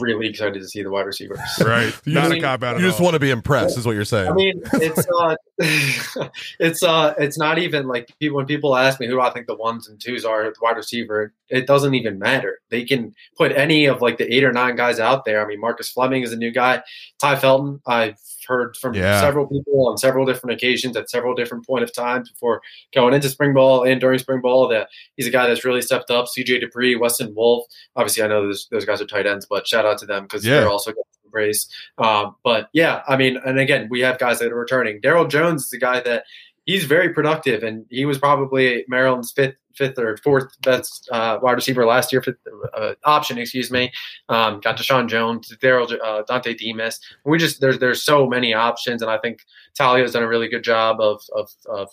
Speaker 4: really excited to see the wide receivers.
Speaker 2: Right, not mean, a cop out.
Speaker 3: You just all. want to be impressed, is what you're saying.
Speaker 4: I mean, it's uh, it's uh, it's not even like people when people ask me who I think the ones and twos are the wide receiver. It doesn't even matter. They can put any of like the eight or nine guys out there. I mean, Marcus Fleming is a new guy. Tai Felton, I've heard from yeah. several people on several different occasions at several different point of times before going into spring ball and during spring ball that he's a guy that's really stepped up. CJ Dippre, Weston Wolff. Obviously, I know those, those guys are tight ends, but shout out to them because yeah. they're also praise. Um, but yeah, I mean, and again, we have guys that are returning. Darryl Jones is a guy that he's very productive, and he was probably Maryland's fifth, fifth or fourth best uh, wide receiver last year, fifth, uh, option, excuse me. Um, got Jeshaun Jones, Darryl, uh, Dontay Demus. We just there's there's so many options, and I think Taulia has done a really good job of of, of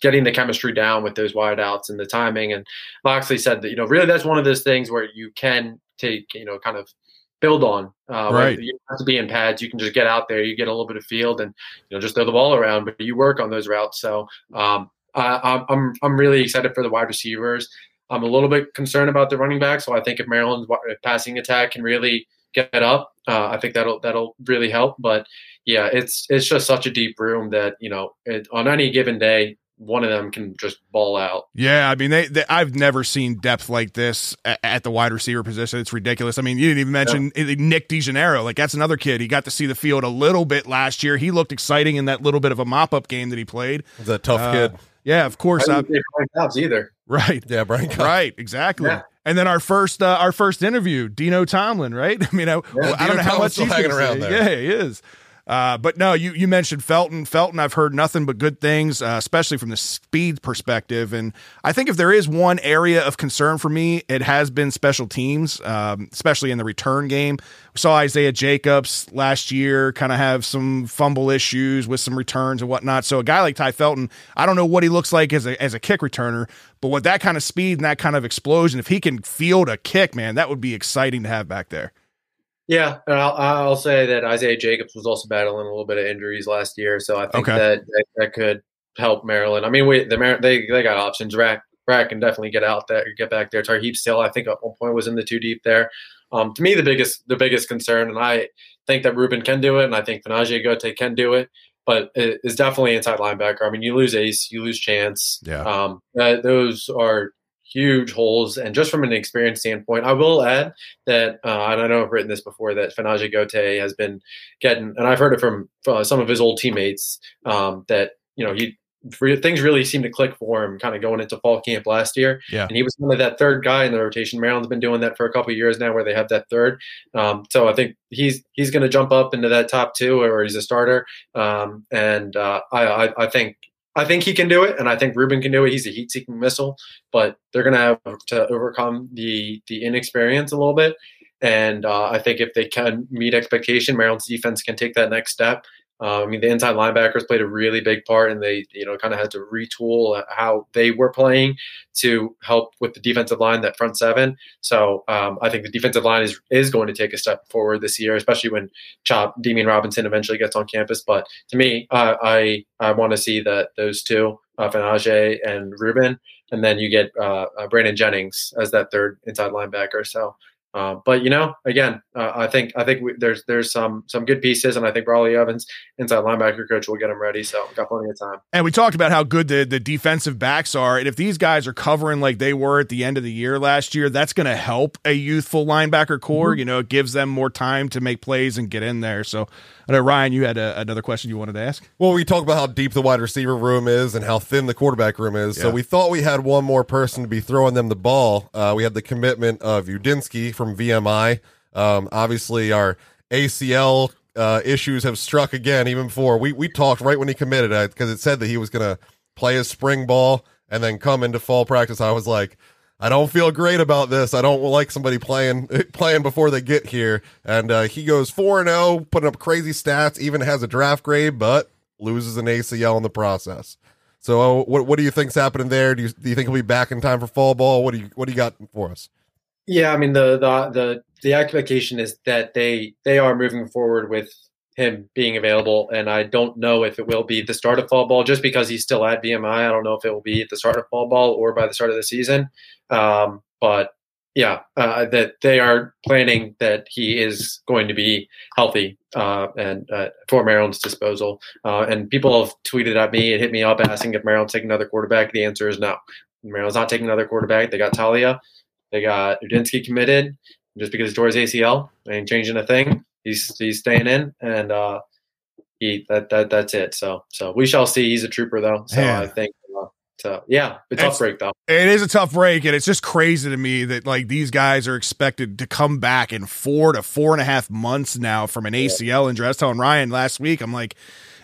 Speaker 4: getting the chemistry down with those wideouts and the timing. And Locksley said that you know really that's one of those things where you can take you know kind of build on. Uh,
Speaker 2: right.
Speaker 4: You have to be in pads. You can just get out there. You get a little bit of field and you know just throw the ball around. But you work on those routes. So um, I, I'm I'm really excited for the wide receivers. I'm a little bit concerned about the running back. So I think if Maryland's passing attack can really get up, uh, I think that'll that'll really help. But yeah, it's it's just such a deep room that you know it, on any given day one of them can just ball out.
Speaker 2: Yeah, I mean, they, they I've never seen depth like this at, at, the wide receiver position. It's ridiculous. I mean, you didn't even mention yeah. Nick DeGennaro. Like that's another kid. He got to see the field a little bit last year. He looked exciting in that little bit of a mop up game that he played.
Speaker 3: He's a tough uh, kid.
Speaker 2: Yeah, of course.
Speaker 4: I didn't Brian either.
Speaker 2: Right.
Speaker 3: Yeah, Brian.
Speaker 2: Right. Exactly. Yeah. And then our first uh, our first interview, Dino Tomlin. Right. I mean, I, yeah, I don't know how much he's hanging around there. Yeah, he is. Uh, but no, you you mentioned Felton. Felton, I've heard nothing but good things, uh, especially from the speed perspective. And I think if there is one area of concern for me, it has been special teams, um, especially in the return game. We saw Isaiah Jacobs last year kind of have some fumble issues with some returns and whatnot. So a guy like Tai Felton, I don't know what he looks like as a as a kick returner, but with that kind of speed and that kind of explosion, if he can field a kick, man, that would be exciting to have back there.
Speaker 4: Yeah, and I'll, I'll, say that Isaiah Jacobs was also battling a little bit of injuries last year, so I think okay. that, that, that could help Maryland. I mean, we the Mar- they they got options. Rack Rack can definitely get out there, get back there. Tarheeb still, I think at one point was in the two deep there. Um, to me, the biggest the biggest concern, and I think that Ruben can do it, and I think Fa'Najae Gotay can do it, but it is definitely inside linebacker. I mean, you lose Ace, you lose Chance.
Speaker 2: Yeah.
Speaker 4: Um, those are huge holes. And just from an experience standpoint, I will add that, uh, and I know I've written this before, that Fa'Najae Gotay has been getting, and I've heard it from uh, some of his old teammates, um, that, you know, he, things really seemed to click for him kind of going into fall camp last year.
Speaker 2: Yeah.
Speaker 4: And he was one of that third guy in the rotation. Maryland's been doing that for a couple years now where they have that third. Um, so I think he's he's going to jump up into that top two or he's a starter. Um, and uh, I, I, I think I think he can do it, and I think Ruben can do it. He's a heat-seeking missile, but they're going to have to overcome the the inexperience a little bit. And uh, I think if they can meet expectation, Maryland's defense can take that next step. Uh, I mean, the inside linebackers played a really big part, and they, you know, kind of had to retool how they were playing to help with the defensive line, that front seven. So um, I think the defensive line is is going to take a step forward this year, especially when Chop Damian Robinson eventually gets on campus. But to me, uh, I I want to see that those two, uh, Fa'Najae and Ruben, and then you get uh, uh, Brandon Jennings as that third inside linebacker. So uh, but you know, again, uh, I think I think we, there's there's some some good pieces, and I think Brawley Evans, inside linebacker coach, will get them ready. So got plenty of time.
Speaker 2: And we talked about how good the the defensive backs are, and if these guys are covering like they were at the end of the year last year, that's going to help a youthful linebacker core. Mm-hmm. You know, it gives them more time to make plays and get in there. So I know Ryan, you had a, another question you wanted to ask.
Speaker 3: Well, we talked about how deep the wide receiver room is and how thin the quarterback room is. Yeah. So we thought we had one more person to be throwing them the ball. Uh, we had the commitment of Udinski from VMI. Um, obviously, our ACL uh, issues have struck again. Even before we we talked right when he committed because it said that he was going to play his spring ball and then come into fall practice. I was like I don't feel great about this. I don't like somebody playing playing before they get here. And uh, he goes four and zero, oh, putting up crazy stats. Even has a draft grade, but loses an ACL in the process. So, uh, what what do you think's happening there? Do you do you think he'll be back in time for fall ball? What do you what do you got for us?
Speaker 4: Yeah, I mean the the the the expectation is that they they are moving forward with him being available. And I don't know if it will be the start of fall ball just because he's still at VMI. I don't know if it will be at the start of fall ball or by the start of the season. Um, but yeah, uh, that they are planning that he is going to be healthy uh, and uh, for Maryland's disposal. Uh, and people have tweeted at me and hit me up asking if Maryland's taking another quarterback. The answer is no. Maryland's not taking another quarterback. They got Taulia. they got Udinski committed. Just because George ACL ain't changing a thing he's he's staying in, and uh, he that that that's it. So so we shall see. He's a trooper though. So I think. Uh, so yeah, a tough it's, break though.
Speaker 2: It is a tough break, and it's just crazy to me that like these guys are expected to come back in four to four and a half months now from an ACL yeah. injury. I was telling Ryan last week, I'm like,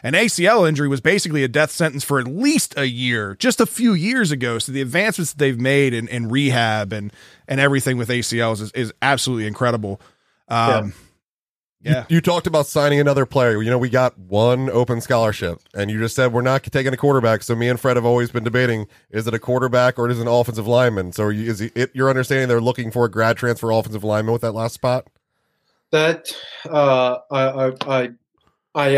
Speaker 2: an ACL injury was basically a death sentence for at least a year, just a few years ago. So the advancements that they've made in, in rehab and and everything with ACLs is, is absolutely incredible. Um, yeah.
Speaker 3: Yeah. You, you, talked about signing another player. You know, we got one open scholarship, and you just said we're not taking a quarterback. So me and Fred have always been debating: is it a quarterback or is it an offensive lineman? So you, is it your understanding they're looking for a grad transfer offensive lineman with that last spot?
Speaker 4: That uh, I, I I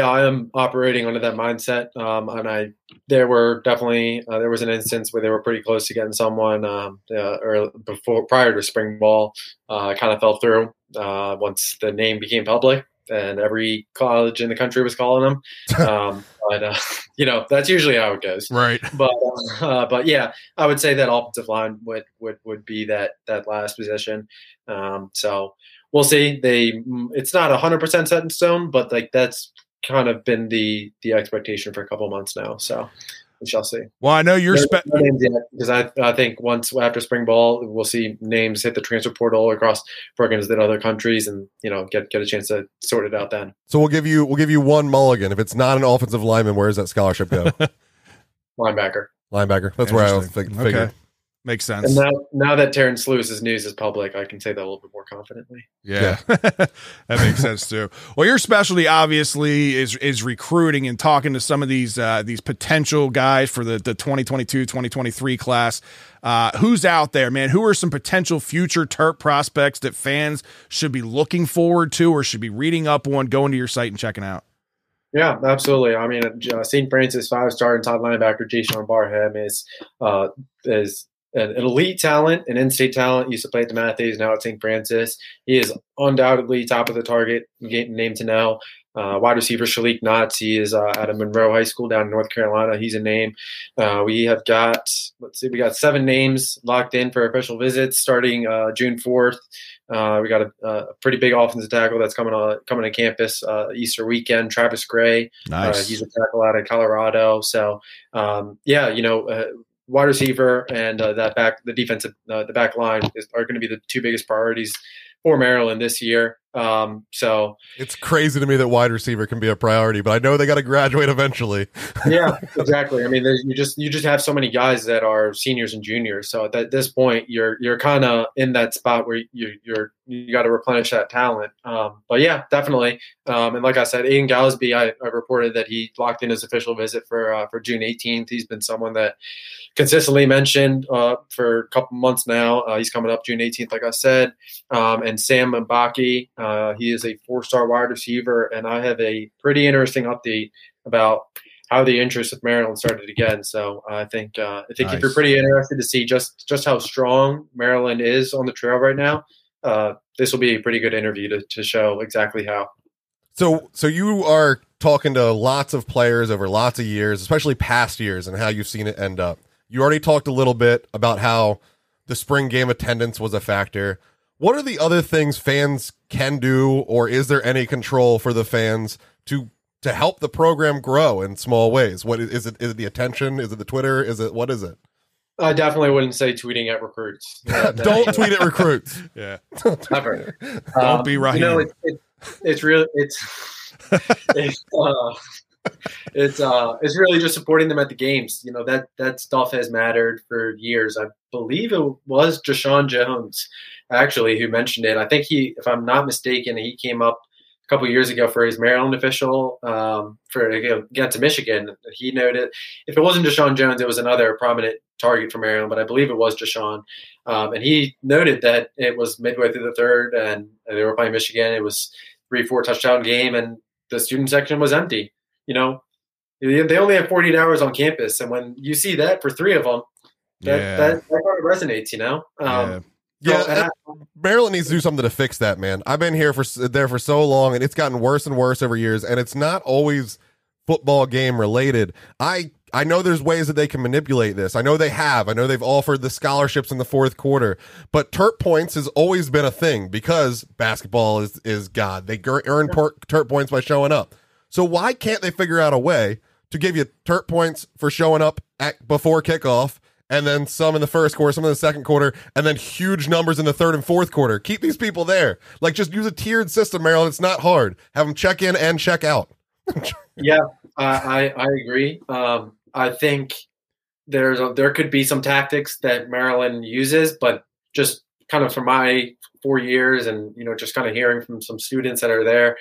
Speaker 4: I am operating under that mindset, um, and I there were definitely uh, there was an instance where they were pretty close to getting someone um, uh, or before prior to spring ball, uh, kind of fell through uh, once the name became public, and every college in the country was calling them. Um, but uh, you know that's usually how it goes,
Speaker 2: right?
Speaker 4: But uh, but yeah, I would say that offensive line would would would be that that last position. Um, so we'll see. They it's not a hundred percent set in stone, but like that's kind of been the the expectation for a couple months now. So we shall see.
Speaker 2: Well, I know you're spe-
Speaker 4: because I I think once after spring ball, we'll see names hit the transfer portal across programs in other countries, and you know get get a chance to sort it out then.
Speaker 3: So we'll give you we'll give you one mulligan. If it's not an offensive lineman, where does that scholarship go?
Speaker 4: Linebacker.
Speaker 3: Linebacker. That's where I was thinking. Okay.
Speaker 2: Makes sense.
Speaker 4: And now, now that Terrence Lewis's news is public, I can say that a little bit more confidently.
Speaker 2: Yeah, yeah. that makes sense too. Well, your specialty obviously is is recruiting and talking to some of these uh, these potential guys for the the 2022-2023 class. Uh, who's out there, man? Who are some potential future Terp prospects that fans should be looking forward to or should be reading up on, going to your site and checking out?
Speaker 4: Yeah, absolutely. I mean, uh, St. Frances five star and top linebacker Jaishawn Barham is uh, is an, elite talent, an in-state talent. Used to play at the Matthews, now at St. Frances. He is undoubtedly top of the target name to know. Uh, wide receiver Shalik Knotts, he is uh, out of Monroe High School down in North Carolina. He's a name. Uh, we have got, let's see, we got seven names locked in for official visits starting uh, June 4th. Uh, we got a, a, pretty big offensive tackle that's coming on coming to campus uh, Easter weekend. Travis Gray,
Speaker 2: Nice.
Speaker 4: he's a tackle out of Colorado. So um, yeah, you know, wide receiver and that back, the defensive, the back line is, are going to be the two biggest priorities for Maryland this year. Um, so
Speaker 3: it's crazy to me that wide receiver can be a priority, but I know they got to graduate eventually.
Speaker 4: yeah, exactly. I mean, you just you just have so many guys that are seniors and juniors. So at this point, you're you're kind of in that spot where you you're you got to replenish that talent. Um, but yeah, definitely. Um, and like I said, Aiden Galsby, I, I, reported that he locked in his official visit for uh, for June 18th. He's been someone that consistently mentioned uh, for a couple months now. Uh, he's coming up June 18th, like I said. Um, and Sam Mbaki, uh, he is a four-star wide receiver, and I have a pretty interesting update about how the interest of Maryland started again. So I think uh, I think nice. if you're pretty interested to see just just how strong Maryland is on the trail right now, uh, this will be a pretty good interview to, to show exactly how.
Speaker 3: So so you are talking to lots of players over lots of years, especially past years, and how you've seen it end up. You already talked a little bit about how the spring game attendance was a factor. What are the other things fans can do, or is there any control for the fans to to help the program grow in small ways? What is it? Is it the attention? Is it the Twitter? Is it what is it?
Speaker 4: I definitely wouldn't say tweeting at recruits.
Speaker 3: Don't tweet at recruits.
Speaker 2: Yeah,
Speaker 4: never.
Speaker 2: Don't um, be right.
Speaker 4: You know, it, it, it's real. It's it's uh, it's uh it's really just supporting them at the games. You know that that stuff has mattered for years. I believe it was Jeshaun Jones actually who mentioned it. I think he, if I'm not mistaken, he came up a couple years ago for his Maryland official um, for get to Michigan. He noted if it wasn't Jeshaun Jones, it was another prominent target for Maryland, but I believe it was Jashaun. Um, and he noted that it was midway through the third, and they were playing Michigan. It was three, four touchdown game, and the student section was empty. You know, they only have 48 hours on campus, and when you see that for three of them, that yeah. that, that kind of resonates. You know. Um,
Speaker 3: yeah. Yeah, Maryland needs to do something to fix that, man. I've been here for there for so long, and it's gotten worse and worse over years, and it's not always football game related. I I know there's ways that they can manipulate this. I know they have. I know they've offered the scholarships in the fourth quarter, but Terp points has always been a thing because basketball is is God. They earn Terp points by showing up. So why can't they figure out a way to give you Terp points for showing up at before kickoff? And then some in the first quarter, some in the second quarter, and then huge numbers in the third and fourth quarter. Keep these people there. Like just use a tiered system, Maryland. It's not hard. Have them check in and check out.
Speaker 4: yeah, I I agree. Um, I think there's a, there could be some tactics that Maryland uses, but just kind of from my four years and you know just kind of hearing from some students that are there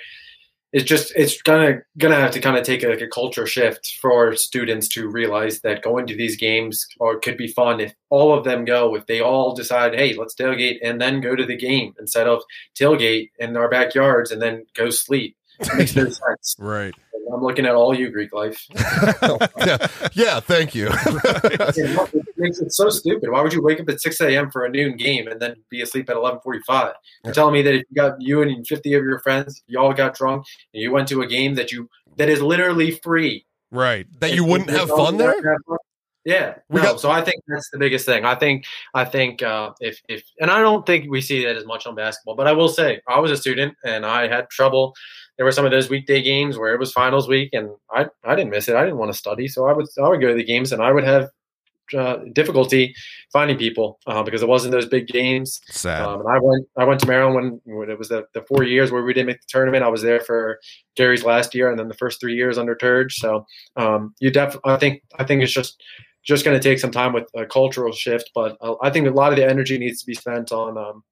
Speaker 4: it's just it's gonna gonna have to kind of take a, like a culture shift for students to realize that going to these games or could be fun if all of them go if they all decide hey let's tailgate and then go to the game instead of tailgate in our backyards and then go sleep. It makes no sense.
Speaker 2: Right
Speaker 4: I'm looking at all you, Greek life.
Speaker 3: yeah, yeah, thank you.
Speaker 4: it's so stupid. Why would you wake up at 6 a.m. for a noon game and then be asleep at 11:45? You're telling me that if you got you and 50 of your friends, you all got drunk, and you went to a game that you that is literally free,
Speaker 3: right? That you wouldn't have fun there.
Speaker 4: Yeah, we no, got- so I think that's the biggest thing. I think I think uh, if if and I don't think we see that as much on basketball, but I will say I was a student and I had trouble there were some of those weekday games where it was finals week, and I I didn't miss it. I didn't want to study, so I would I would go to the games, and I would have uh, difficulty finding people uh, because it wasn't those big games.
Speaker 2: Sad.
Speaker 4: Um, and I went I went to Maryland when, when it was the, the four years where we didn't make the tournament. I was there for Gary's last year, and then the first three years under Turge. So um, you definitely I think I think it's just just going to take some time with a cultural shift, but uh, I think a lot of the energy needs to be spent on um,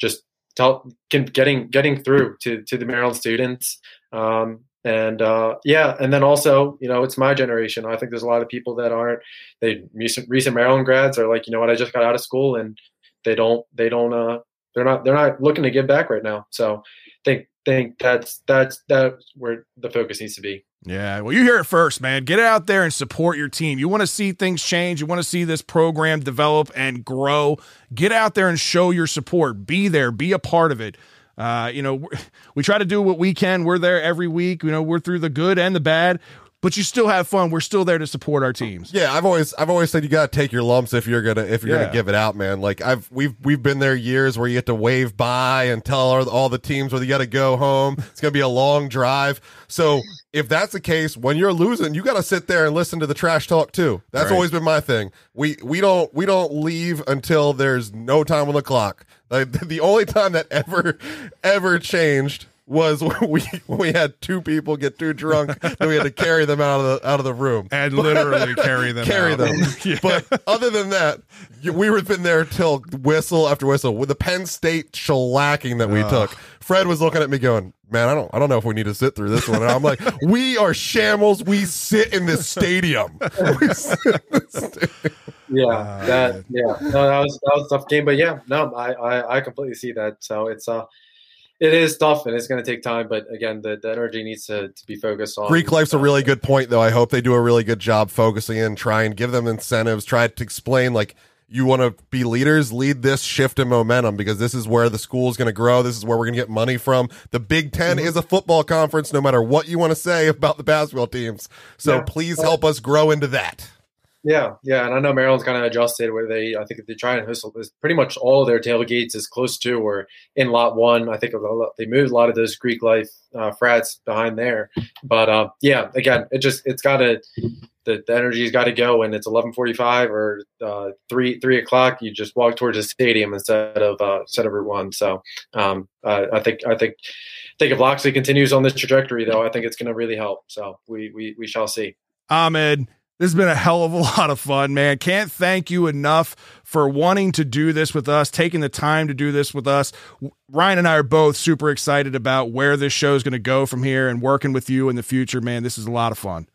Speaker 4: just tell, getting getting through to to the Maryland students. Um, and uh, yeah, and then also, you know, it's my generation. I think there's a lot of people that aren't they recent recent Maryland grads are like, you know what, I just got out of school and they don't they don't uh they're not they're not looking to give back right now. So think think that's that's that's where the focus needs to be.
Speaker 2: Yeah, well, you hear it first, man. Get out there and support your team. You want to see things change. You want to see this program develop and grow. Get out there and show your support. Be there. Be a part of it. Uh, you know, we try to do what we can. We're there every week. You know, we're through the good and the bad but you still have fun. We're still there to support our teams.
Speaker 3: Yeah, I've always I've always said you got to take your lumps if you're gonna if you're
Speaker 2: Yeah.
Speaker 3: gonna give it out, man. Like I've we've we've been there years where you get to wave bye and tell all, all the teams where you got to go home. It's gonna be a long drive. So if that's the case, when you're losing, you got to sit there and listen to the trash talk too. That's
Speaker 2: Right.
Speaker 3: always been my thing. We we don't we don't leave until there's no time on the clock. Like the only time that ever ever changed was when we when we had two people get too drunk that we had to carry them out of the out of the room
Speaker 2: And literally carry them.
Speaker 3: carry
Speaker 2: out.
Speaker 3: them.
Speaker 2: Yeah.
Speaker 3: But other than that, you- we were been there till whistle after whistle with the Penn State shellacking that we took. Fred was looking at me going, "Man, I don't, I don't know if we need to sit through this one." And I'm like, "We are shambles. We sit in this stadium." We sit in this stadium.
Speaker 4: Yeah, that yeah, no, that was that was a tough game, but yeah, no, I I, I completely see that. So it's uh, it is tough and it's going to take time, but again, the, the energy needs to, to be focused on
Speaker 3: Greek life's a really good point, though. I hope they do a really good job focusing in, try and give them incentives, try to explain like you want to be leaders, lead this shift in momentum because this is where the school is going to grow. This is where we're going to get money from. The Big 10 mm-hmm. is a football conference, no matter what you want to say about the basketball teams. So
Speaker 4: Yeah.
Speaker 3: please help us grow into that.
Speaker 4: Yeah, yeah, and I know Maryland's kind of adjusted where they, I think they try and whistle pretty much all of their tailgates is close to or in lot one. I think they moved a lot of those Greek life uh, frats behind there, but uh, yeah, again, it just it's got to the, the energy's got to go, and it's eleven forty five or uh, three three o'clock. You just walk towards the stadium instead of uh, instead of Route One. So um, I think I think I think if Locksley continues on this trajectory, though, I think it's going to really help. So we we we shall see.
Speaker 2: Ahmed, this has been a hell of a lot of fun, man. Can't thank you enough for wanting to do this with us, taking the time to do this with us. Ryan and I are both super excited about where this show is going to go from here and working with you in the future, man. This is a lot of fun.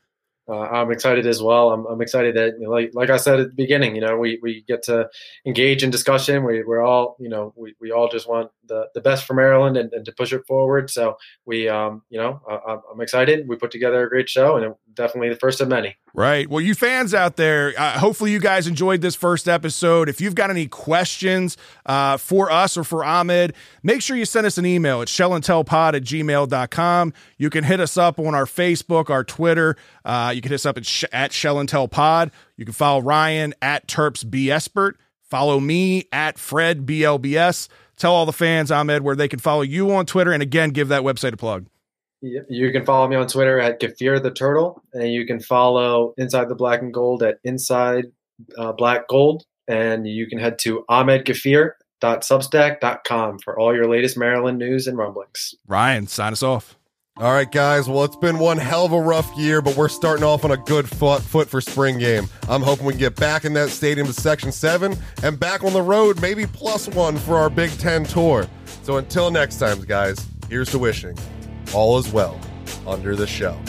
Speaker 4: uh, I'm excited as well. I'm, I'm excited that, you know, like like I said at the beginning, you know, we, we get to engage in discussion. We we're all, you know, we, we all just want the, the best for Maryland and, and to push it forward. So we, um, you know, I'm- excited. We put together a great show, and definitely the first of many.
Speaker 2: Right. Well, you fans out there, uh, hopefully you guys enjoyed this first episode. If you've got any questions uh, for us or for Ahmed, make sure you send us an email at shellandtellpod at gmail.com. You can hit us up on our Facebook, our Twitter. Uh, you can hit us up at, sh- at shellandtellpod. You can follow Ryan at Terps Espert. Follow me at Fred BLBS. Tell all the fans, Ahmed, where they can follow you on Twitter. And again, give that website a plug.
Speaker 4: You can follow me on Twitter at Ghafir the Turtle, and you can follow Inside the Black and Gold at Inside uh, Black Gold, and you can head to ahmedghafir.substack.com for all your latest Maryland news and rumblings.
Speaker 2: Ryan, sign us off.
Speaker 3: All right, guys. Well, it's been one hell of a rough year, but we're starting off on a good foot, foot for spring game. I'm hoping we can get back in that stadium to Section 7 and back on the road, maybe plus one for our Big Ten tour. So until next time, guys, here's to wishing all is well under the shell.